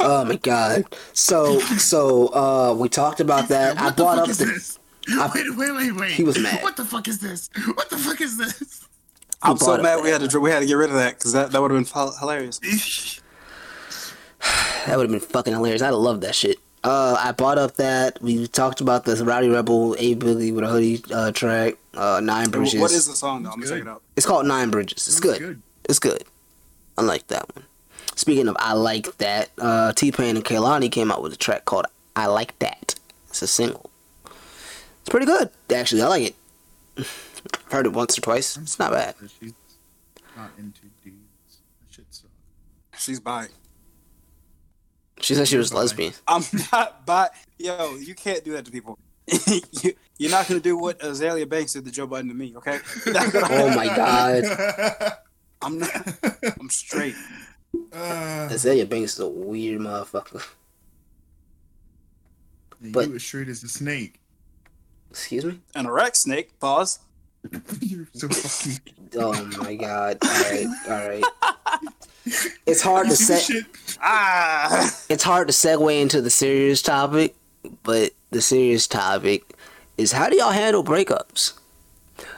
Oh my god. So so uh we talked about that. I What the brought fuck up is the this? I- wait, wait, wait, wait. He was mad. What the fuck is this? What the fuck is this? I'm so brought up mad we had to we had to get rid of that because that, that would have been hilarious. That would have been fucking hilarious. I'd have loved that shit. Uh, I brought up that we talked about the Rowdy Rebel A Billy with a hoodie uh, track, uh, Nine Bridges. What is the song though? I'm gonna check it out. It's called Nine Bridges. It's good. good. It's good. I like that one. Speaking of I like that, uh, T Pain and Kehlani came out with a track called I Like That. It's a single. It's pretty good. Actually, I like it. I've heard it once or twice. It's not bad. She's not into dudes. That shit sucks. She's bi. She said she was lesbian. I'm not bi. Yo, you can't do that to people. you, you're not gonna do what Azealia Banks did to Joe Budden to me, okay? You're not gonna- Oh my god. I'm not. I'm straight. Uh, Azealia Banks is a weird motherfucker. But- you as straight as a snake. Excuse me? An erect snake. Pause. You're so fucking. Oh my god. Alright, alright. It's hard to See say? Ah. it's hard to segue into the serious topic, but the serious topic is how do y'all handle breakups?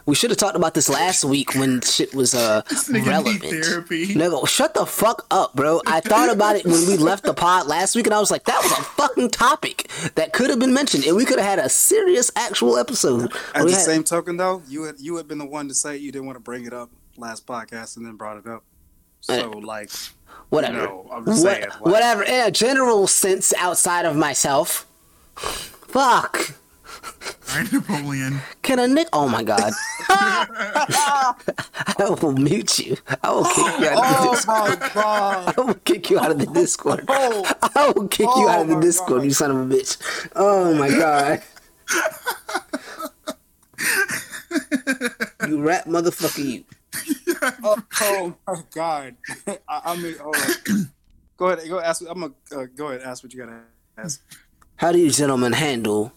We should have talked about this last week when shit was uh relevant. therapy. Nigga, shut the fuck up, bro. I thought about it when we left the pod last week, and I was like, that was a fucking topic that could have been mentioned, and we could have had a serious actual episode. At We the had- same token, though, you had you had been the one to say you didn't want to bring it up last podcast, and then brought it up. So, like, whatever. No, I'm just What- saying, like- whatever. In a general sense, outside of myself. Fuck. Alright, Napoleon. Can a nick? Oh my god. I will mute you. I will kick you out of the oh Discord. my god. I will kick you out of the Discord. Oh, I will kick you Oh out of the Discord, God. you son of a bitch. Oh my god. you rap motherfucker you. oh, oh my god. I, I mean, hold. Go ahead. Go ask. I'm gonna uh, go ahead. Ask what you gotta ask. How do you gentlemen handle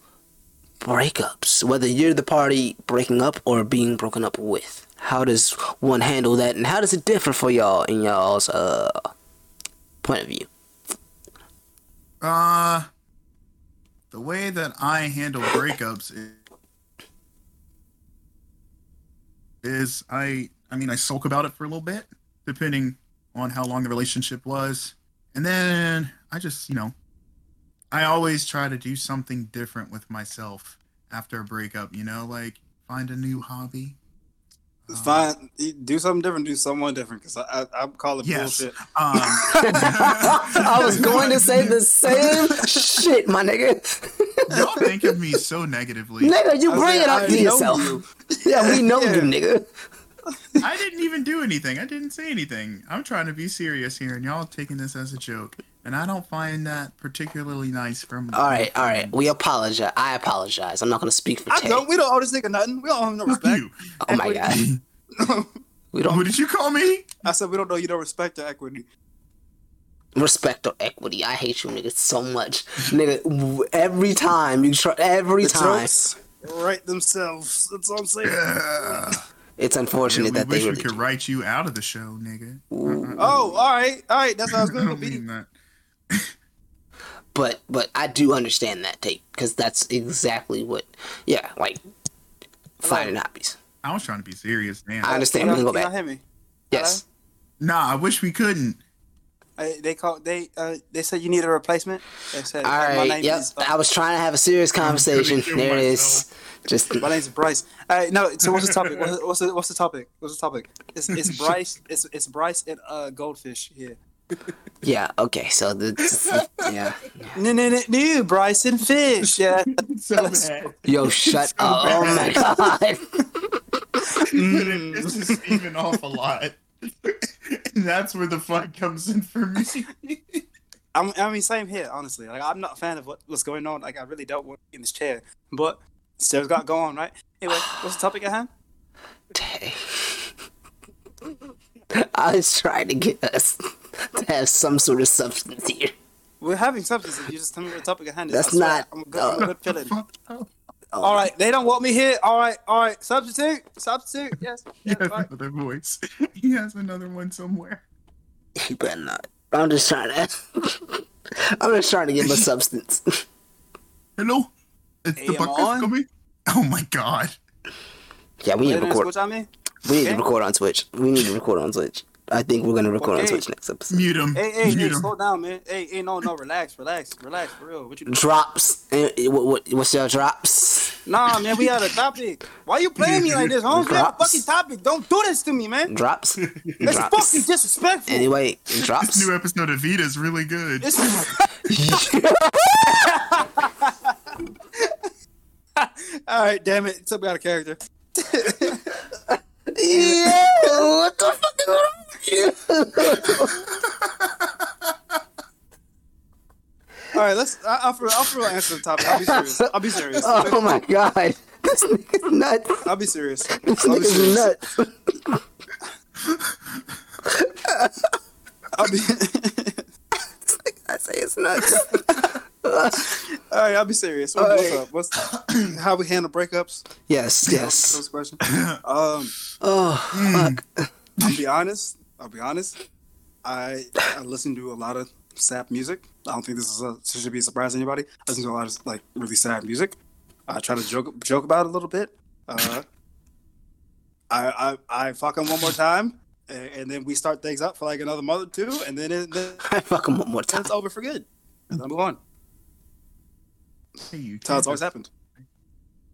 breakups? Whether you're the party breaking up or being broken up with. How does one handle that and how does it differ for y'all in y'all's uh point of view? Uh, the way that I handle breakups is, is I, I mean, I sulk about it for a little bit, depending on how long the relationship was, and then I just, you know, I always try to do something different with myself after a breakup. You know, like find a new hobby. Fine. Do something different. Do someone different. Because I, I, I'm calling Yes. bullshit. Um, I was going to say the same shit, my nigga. y'all think of me so negatively. Nigga, you bring said, it up I to yourself. you. Yeah, we know Yeah. you, nigga. I didn't even do anything. I didn't say anything. I'm trying to be serious here, and y'all taking this as a joke. And I don't find that particularly nice from. All right, all right. We apologize. I apologize. I'm not gonna speak for I Tay. don't. We don't owe this nigga nothing. We don't owe him no Fuck respect. you. Oh my god. We don't What did you call me? I said we don't know you don't respect or equity. respect or equity. I hate you niggas so much. Nigga, every time you try every The time. jokes write themselves. That's all I'm saying. It's unfortunate we that wish they we really. could write you out of the show, nigga. Ooh. Oh, all right, all right. That's how I was going to don't be. Mean that. But but I do understand that take because that's exactly what. Yeah, like finding hobbies. I was trying to be serious, man. I understand. You We can know, go you back. know, hear me. Yes. Nah, I wish we couldn't. Uh, they called. They uh, they said you need a replacement. They said All uh, my name Yep. is. Uh, I was trying to have a serious conversation. There it is. Just my name's Bryce. All right, no. So what's the topic? What's, what's the what's the topic? What's the topic? It's, it's Bryce. It's it's Bryce and uh goldfish here. Yeah. Okay. So the yeah. No, no, no, no, Bryson fish. Yeah. So bad. Yo, shut up! Oh my god. It mm. pisses Steven off a lot. and that's where the fun comes in for me. I'm, I mean, same here. Honestly, like I'm not a fan of what, what's going on. Like I really don't want to be in this chair, but still got going right. Anyway, what's the topic at hand? Dang. I was trying to get us to have some sort of substance here. We're having substance. If you just tell me what the topic at hand is, That's I not- I'm a good, I'm a uh, good feeling. Oh, All right, they don't want me here. All right, all right. Substitute, substitute. Yes. He has all right. another voice. He has another one somewhere. He better not. I'm just trying to. I'm just trying to get my substance. Hello? It's Hey, the am I bucket coming? Oh my god. Yeah, we need to record. Switch on me. We need to record on Twitch. We need to record on Twitch. I think we're gonna record on Okay. Twitch next episode. Mute him. Hey, hey, Mute hey, him. slow down, man. Hey, hey, no, no, relax, relax, relax, for real. What you doing? Drops. Eh, eh, What, what, what's your drops? Nah, man, we had a topic. Why you playing me like this, Holmes? We have a Drops. fucking topic. Don't do this to me, man. Drops. It's drops. fucking disrespectful. Anyway, This drops. new episode of Vita is really good. It's All right, damn it. Took me out of character. yeah. What the fuck is wrong with All right, let's. I, I'll, for, I'll for real answer the topic. I'll be serious. I'll be serious. Oh my god. This nigga's nuts. I'll be serious. This I'll be nigga's serious. nuts. I'll be. I say it's nuts. All right, I'll be serious. What, what's up? What's how we handle breakups? Yes, yes. First question. Um, Oh, fuck. I'll be honest. I'll be honest. I I listen to a lot of sad music. I don't think this is a, this should be a surprise to anybody. I listen to a lot of like really sad music. I try to joke joke about it a little bit. Uh, I I I fuck him one more time, and, and then we start things up for like another month or two, and then it, then I fuck him one more time. it's over for good. And then I move on. Hey, you That's how it's always happened.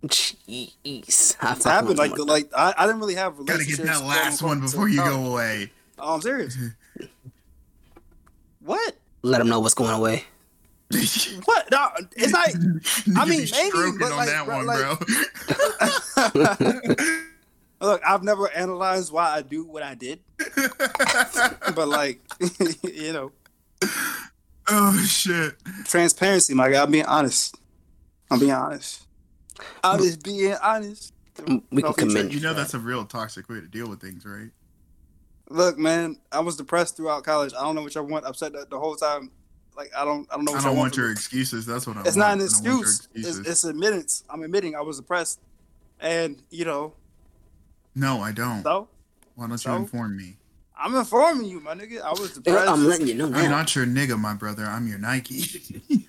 Jeez. I It's happened like like I, I didn't really have Gotta get that last one before you go away. Oh, I'm serious. Mm-hmm. what? Let him know what's going away. What? No, it's not. I mean, be maybe, but on like, that bro, one, like- bro. Look, I've never analyzed why I do what I did, but like, you know, oh shit. transparency, my guy. I'm being honest. I'm being honest. I'm mm. just being honest. We can commend You you. know that's a real toxic way to deal with things, right? Look, man, I was depressed throughout college. I don't know what I want. Upset the, the whole time. Like, I don't. I don't know I don't I want from your me. excuses. That's what I want. It's want. not an I don't want your excuse. It's, excuses. it's admittance. I'm admitting I was depressed, and you know, No, I don't. so Why don't you inform me? I'm informing you, my nigga. I was depressed. I'm letting you know I'm not your nigga, my brother. I'm your Nike.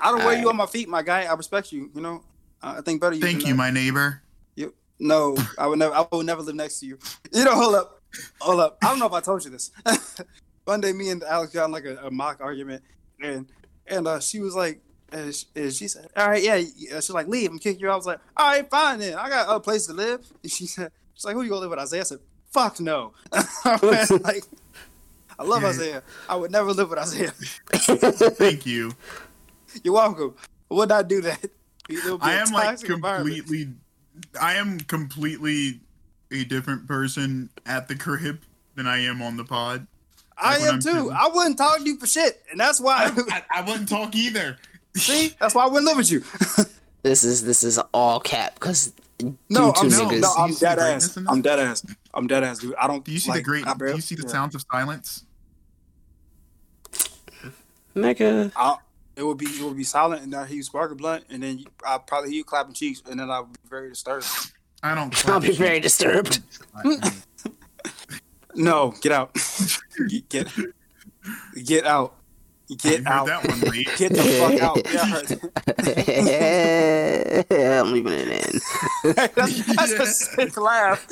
I don't wear you on my feet, my guy. I respect you. You know, I I think better. You Thank you, that. my neighbor. You, no, I would never. I would never live next to you. You know, hold up, hold up. I don't know if I told you this. One day, me and Alex got in like a, a mock argument, and and uh, she was like, and she, and she said, "All right, yeah." yeah." She's like, "Leave. I'm kicking you." out." I was like, "All right, fine then. I got a place to live." And she said, "She's like, who you gonna live with?" Isaiah I said, "Fuck no." like, I love. Isaiah. I would never live with Isaiah. Thank you. You're welcome. I would not do that. It would be I am like completely. I am completely a different person at the crib than I am on the pod. I Like when am I'm too. chilling. I wouldn't talk to you for shit, and that's why. I, I wouldn't talk either. see, that's why I wouldn't live with you. This is this is all cap because No, you two I'm no, niggas. no, I'm you see the dead ass. I'm dead ass. I'm dead ass, dude. I don't. Do you see like, the great? I Do you see the yeah. sounds of silence? Nigga. I'll- it would be it would be silent, and I hear you spark a blunt, and then I'll probably hear you clapping cheeks, and then I'll be very disturbed. I don't. I'll be shit. very disturbed. No, get out. get, get get out. Get You heard out. that one, Reed. Get the fuck out. Yeah, I heard. I'm leaving it in. that's, that's a sick laugh.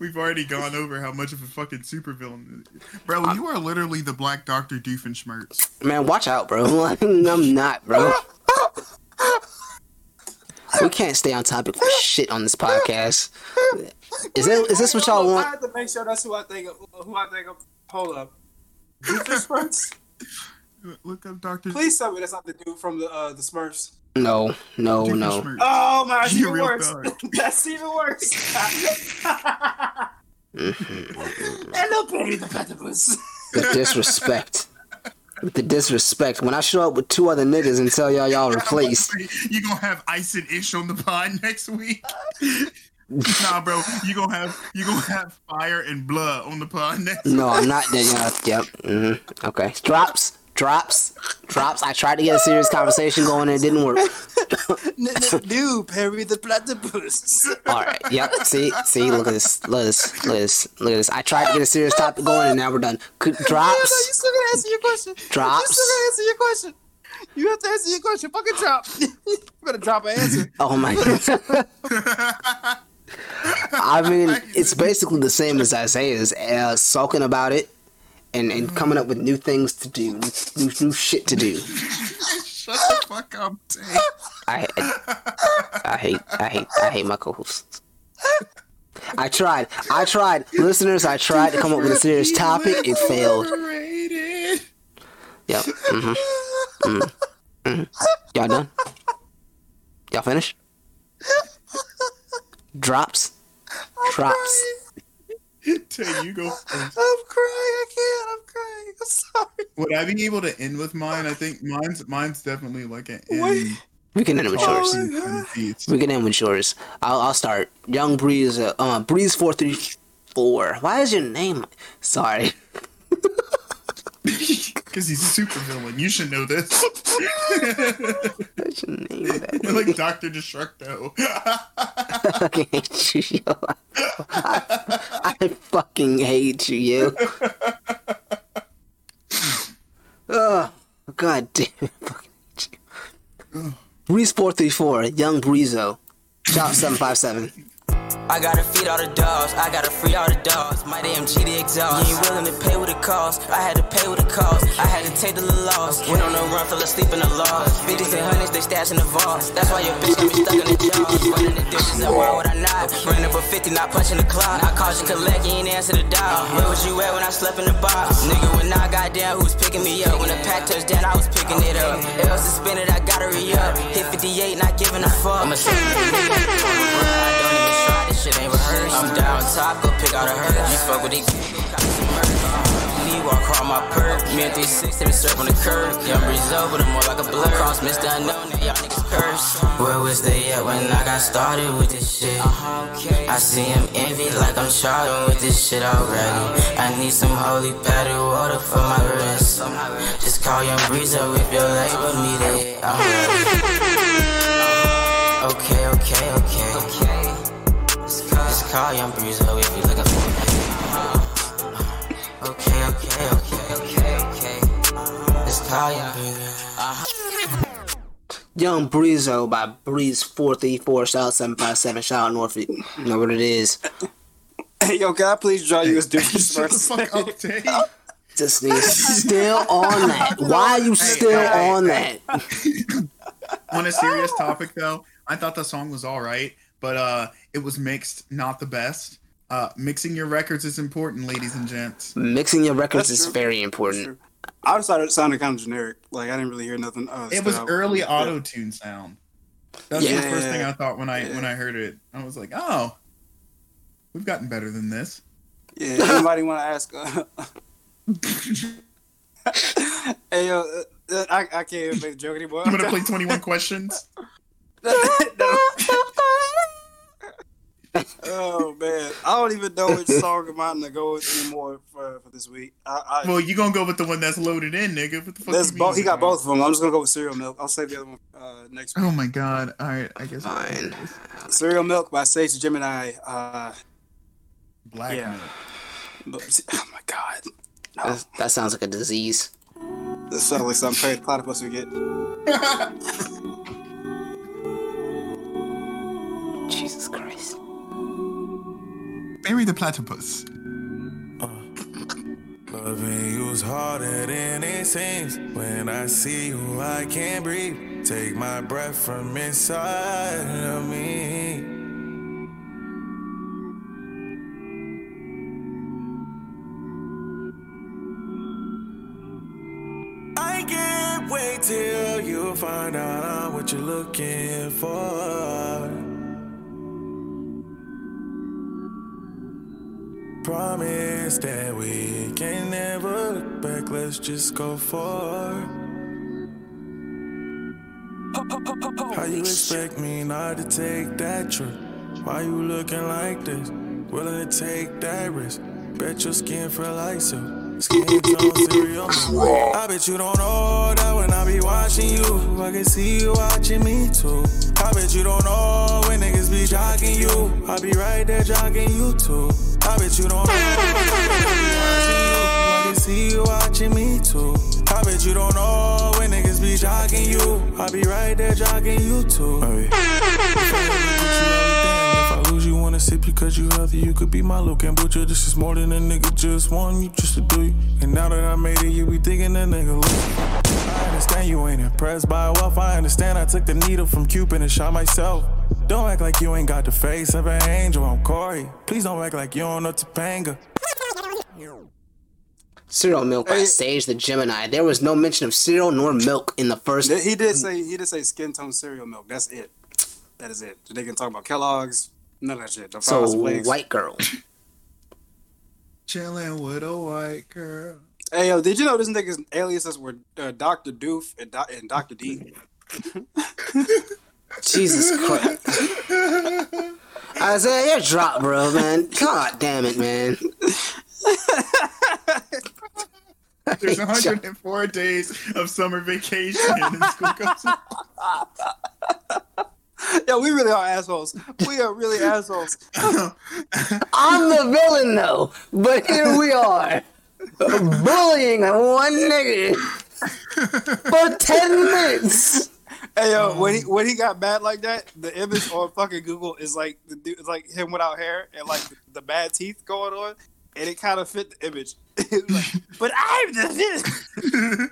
We've already gone over how much of a fucking supervillain, bro. You are literally the Black Doctor Doofenshmirtz. Man, watch out, bro. I'm not, bro. We can't stay on topic for shit on this podcast. Is it? Is this what y'all want? I have to make sure that's who I think. Of, who I think of. Hold up. Doofenshmirtz? Look up Doctor. Please tell me that's not the dude from the uh, the Smurfs. No, no, no. Doofenshmirtz. Oh my, that's even worse. dark. that's even worse. Hello, Perry the Platypus. The disrespect. With the disrespect. When I show up with two other niggas and tell y'all y'all replaced, You gonna have Ice and Ish on the pod next week? nah, bro. You gonna have you gonna have Fire and Blood on the pod next. Week. No, I'm not. Yeah, yep. hmm Okay. Drops. Drops. Drops. I tried to get a serious conversation going and it didn't work. Dude, Perry the Platypus. All right. Yep. See. See. Look at this. Look at this. Look at this. Look at this. I tried to get a serious topic going and now we're done. Could- You Drops. still gonna answer your question. You Drops. still gonna answer your question. You have to answer your question. Fucking drop. you better drop an answer. Oh my god. I mean, it's basically the same as Isaiah's, uh, sulking about it and, and coming up with new things to do, new, new shit to do. Shut the fuck up, Tay. I, I, I hate, I hate, I hate my co-hosts. I tried, I tried, listeners. I tried to come up with a serious topic. It failed. Yep. hmm hmm hmm Y'all done? Y'all finished? Drops. Drops. Tay, you go first. I'm crying. I can't. I'm crying. I'm sorry. Would I be able to end with mine? I think mine's mine's definitely like an end. Wait. We can end with Oh yours. my God. Beats. We can end with yours. I'll, I'll start. Young Breeze, uh, uh, Breeze four three four. Why is your name? Sorry. Because he's a super villain. You should know this. What's your name? That like Doctor Destructo. I fucking hate you, yo. I, I fucking hate you, yo. Oh, god damn it. Fucking hate you. Breeze four three four. Young Breezo. Five seven. I gotta feed all the dogs, I gotta free all the dogs. My AMG the exhaust. You ain't willing to pay what it costs. I had to pay what it costs. I had to take the little loss. Went on the run, fell asleep in the loft. 50s and hundreds, they stash in the vault. That's why your bitch got me stuck in the jaws. Running the dishes and why would I not? Running up a 50, not punching the clock. I called you collect, you ain't answer the dial. Where was you at when I slept in the box? Nigga, when I got down, who was picking me up? When the pack touched down, I was picking it up. Else to spin it, I gotta re up. Hit 58, not giving a fuck. I'm a shit ain't rehearsed. I'm down top, go pick out a hurt. You fuck with these Lee walk around my perk. Me and 360 been surf on the curb. Young Breezo, but I'm more like a blur. Cross Mr. Unknown, now y'all niggas curse. Where was they at when I got started with this shit? I see him envy like I'm charting with this shit already. I need some holy patty water for my wrist. Just call Young Breezo if your label need it. I'm ready. Call Young Breezo if you're looking for me. Okay, okay, okay, okay, okay. Just call uh-huh. Young Breezo. Young Breezo by Breeze four three four. Shout out seven five seven. Shout out Norfolk. You know what it is. Hey, yo, can I please draw you as Shut the Doofenshmirtz? fuck up, Tay. This nigga still on that. Why are you still hey, on hey. that? On a serious topic, though, I thought the song was all right, but uh, it was mixed, not the best. Uh, mixing your records is important, ladies and gents. Mixing your records That's is true. very important. I decided it sounded kind of generic. Like I didn't really hear nothing. Uh, It was early Yeah. auto tune sound. That's Yeah. the first thing I thought when I Yeah. when I heard it. I was like, oh, we've gotten better than this. Yeah. Anybody want to ask? Uh, hey yo, uh, uh, I, I can't even make the joke anymore. I'm gonna play 21 questions. oh man, I don't even know which song I'm out to go with anymore for, for this week. I, I, Well, you gonna go with the one that's loaded in, nigga. What the fuck? there's you both. He got both of them. I'm just gonna go with cereal milk. I'll save the other one uh, next week. Oh my god! All right, I guess. Fine. Cereal milk by Sage Gemini. Uh, Black Yeah. milk. but- oh my god, That, that sounds like a disease. That sounds like some crazy platypus we get. Jesus Christ. Mary the platypus. Uh. Loving you's harder than it seems. When I see you, I can't breathe. Take my breath from inside of me. I can't wait till you find out what you're looking for. Promise that we can never look back. Let's just go forward. How you expect me not to take that trip? Why you looking like this? Willing to take that risk? Bet your skin feel like silk. Skin tone cereal. milk. I bet you don't know that when I be watching you, I can see you watching me too. I bet you don't know when niggas be jogging you, I be right there jogging you too. I bet you don't know when I be watching you, I can see you watching me too. I bet you don't know when niggas be jogging you, I be right there jogging you too. Hey. Sip you cause you healthy. You could be my little kombucha. This is more than a nigga just want you just to do you. And now that I made it, you be thinking that nigga look. I understand you ain't impressed by wealth. I understand I took the needle from Cupid and shot myself. Don't act like you ain't got the face of an angel. I'm Corey. Please don't act like you don't know Topanga. Cereal milk by Sage the Gemini. There was no mention of cereal nor milk in the first. He did say he did say skin tone cereal milk. That's it. That is it. They can talk about Kellogg's. None of that shit. The So Frosted white girl. Chilling with a white girl. Hey yo, did you know this nigga's aliases were uh, Doctor Doof and, Do- and Doctor D? Jesus Christ. Isaiah, you're drop, bro, man. God damn it, man. There's 104 days of summer vacation and school comes. Yo, we really are assholes. We are really assholes. I'm the villain, though. But here we are. Bullying one nigga for 10 minutes. Hey yo, when he when he got mad like that, the image on fucking Google is like the dude, like him without hair and like the, the bad teeth going on, and it kind of fit the image. Like, but I'm the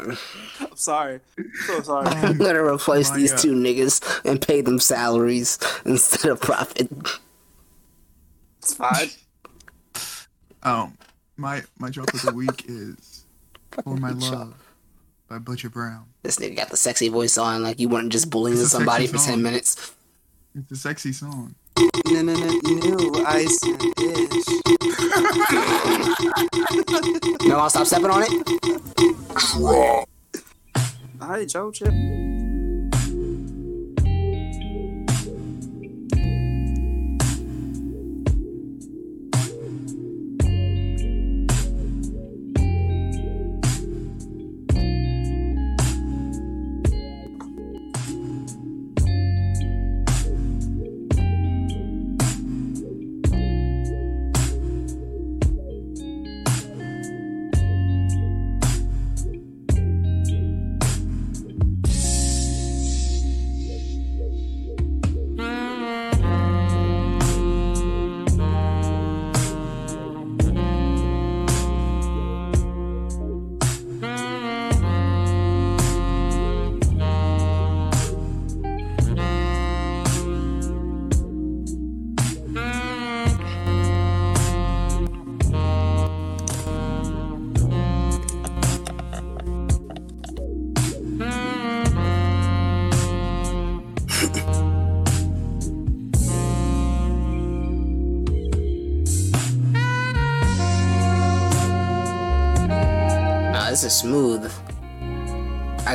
villain. I'm sorry, so sorry. I'm gonna replace my these God. two niggas and pay them salaries instead of profit. It's fine. Um, my my joke of the week is "For My Love" by Butcher Brown. This nigga got the sexy voice on, like you weren't just bullying somebody sexy for song. 10 minutes. It's a sexy song. No, no, no, new ice and dish. No, I'll stop stepping on it. Hi, Joe Chip.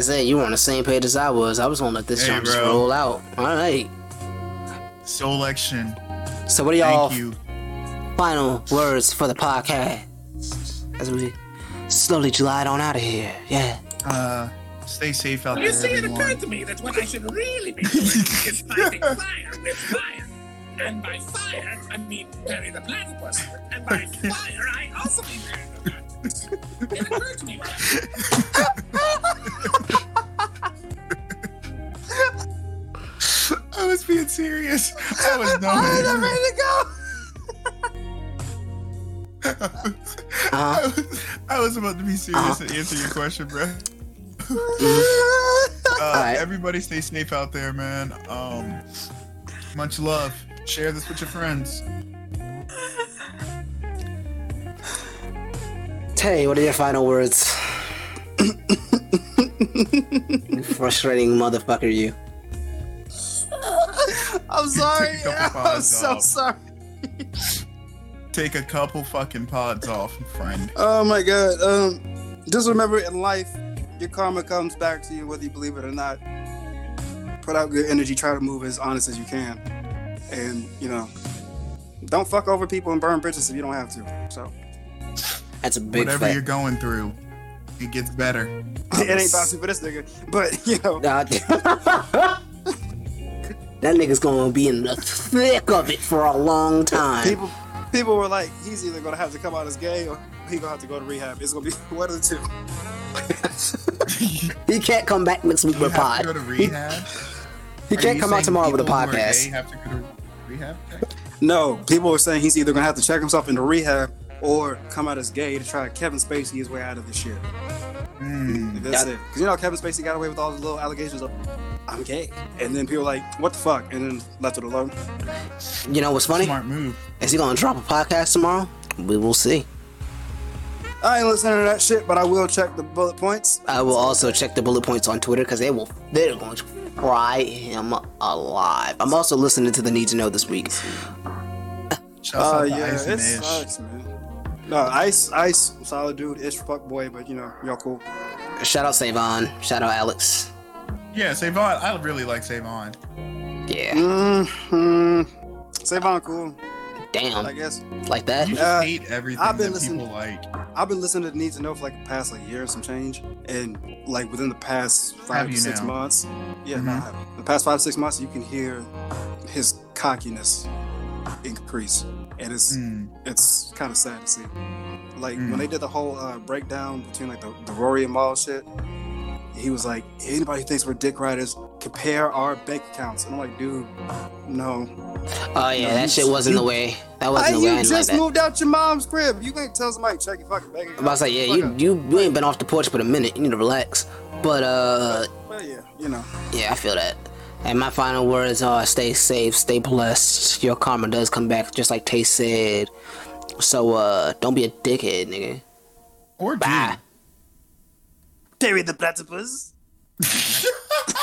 Isaiah, you were on the same page as I was. I was gonna let this Hey, jump just roll out. All right. Soul Action. So, what are y'all Thank you. final words for the podcast? as we slowly glide on out of here. Yeah. Uh, stay safe out You there, see, it everyone. occurred to me that what I should really be doing is fighting fire with fire. And by fire, I mean Perry the Platypus. And by fire, I also mean Perry the Platypus. It occurred to me when I was being serious. I was not. Uh-huh. I, was, I was about to be serious and answer your question, bro. Uh, Alright. Everybody stay safe out there, man. Um, much love. Share this with your friends. Tay, what are your final words? Frustrating motherfucker, you. I'm sorry. Take a couple I'm pods so off. sorry. Take a couple fucking pods off, friend. Oh my god. Um, just remember in life, your karma comes back to you whether you believe it or not. Put out good energy. Try to move as honest as you can, and you know, don't fuck over people and burn bridges if you don't have to. So That's a big Whatever fact. you're going through, it gets better. it ain't about to for this nigga, but you know. God. That nigga's gonna be in the thick of it for a long time. People, people were like, he's either gonna have to come out as gay or he gonna have to go to rehab. It's gonna be one of the two. he can't come back next week with a have to pod. go to rehab. He Are can't come out tomorrow with a people who are podcast. gay Have to go to rehab. No, people were saying he's either gonna have to check himself into rehab or come out as gay to try Kevin Spacey his way out of this shit. Hmm. That's Yeah. it. Because you know Kevin Spacey got away with all the little allegations of I'm gay, and then people were like, "What the fuck?" and then left it alone. You know what's funny? Smart move. Is he gonna drop a podcast tomorrow? We will see. I ain't listening to that shit, but I will check the bullet points. I will also check the bullet points on Twitter because they will they're going to fry him alive. I'm also listening to the Need to Know this week. Shouts Uh, out to yeah, Ice and it Ish. sucks, man. No, Ice, Ice, solid dude, ish fuck boy, but you know, y'all cool. Shout out Savon. Shout out Alex. Yeah, Savon. I really like Savon. Yeah. Mm-hmm. Savon cool, Damn. I guess. Like that? You just Uh, hate everything I've been that listening- people like. I've been listening to Need to Know for like the past like year and some change, and like within the past five to six now? months, yeah, no, Mhm. I the past five six months, you can hear his cockiness increase, and it's Mm. it's kind of sad to see. Like Mm. when they did the whole uh, breakdown between like the, the Rory and Mal shit, he was like, anybody who thinks we're dick riders, compare our bank accounts. And I'm like, dude, no. Oh yeah, No, that you- shit wasn't you- the way. That wasn't the way. I you didn't like just that. moved out your mom's crib. You ain't tell somebody check your fucking bank account. I'm about to say, yeah, you you you ain't been off the porch for a minute. You need to relax. But uh, Well, yeah, you know. yeah, I feel that. And my final words are: stay safe, stay blessed. Your karma does come back, just like Tay said. So uh, don't be a dickhead, nigga. Or Bye. Terry the Platypus.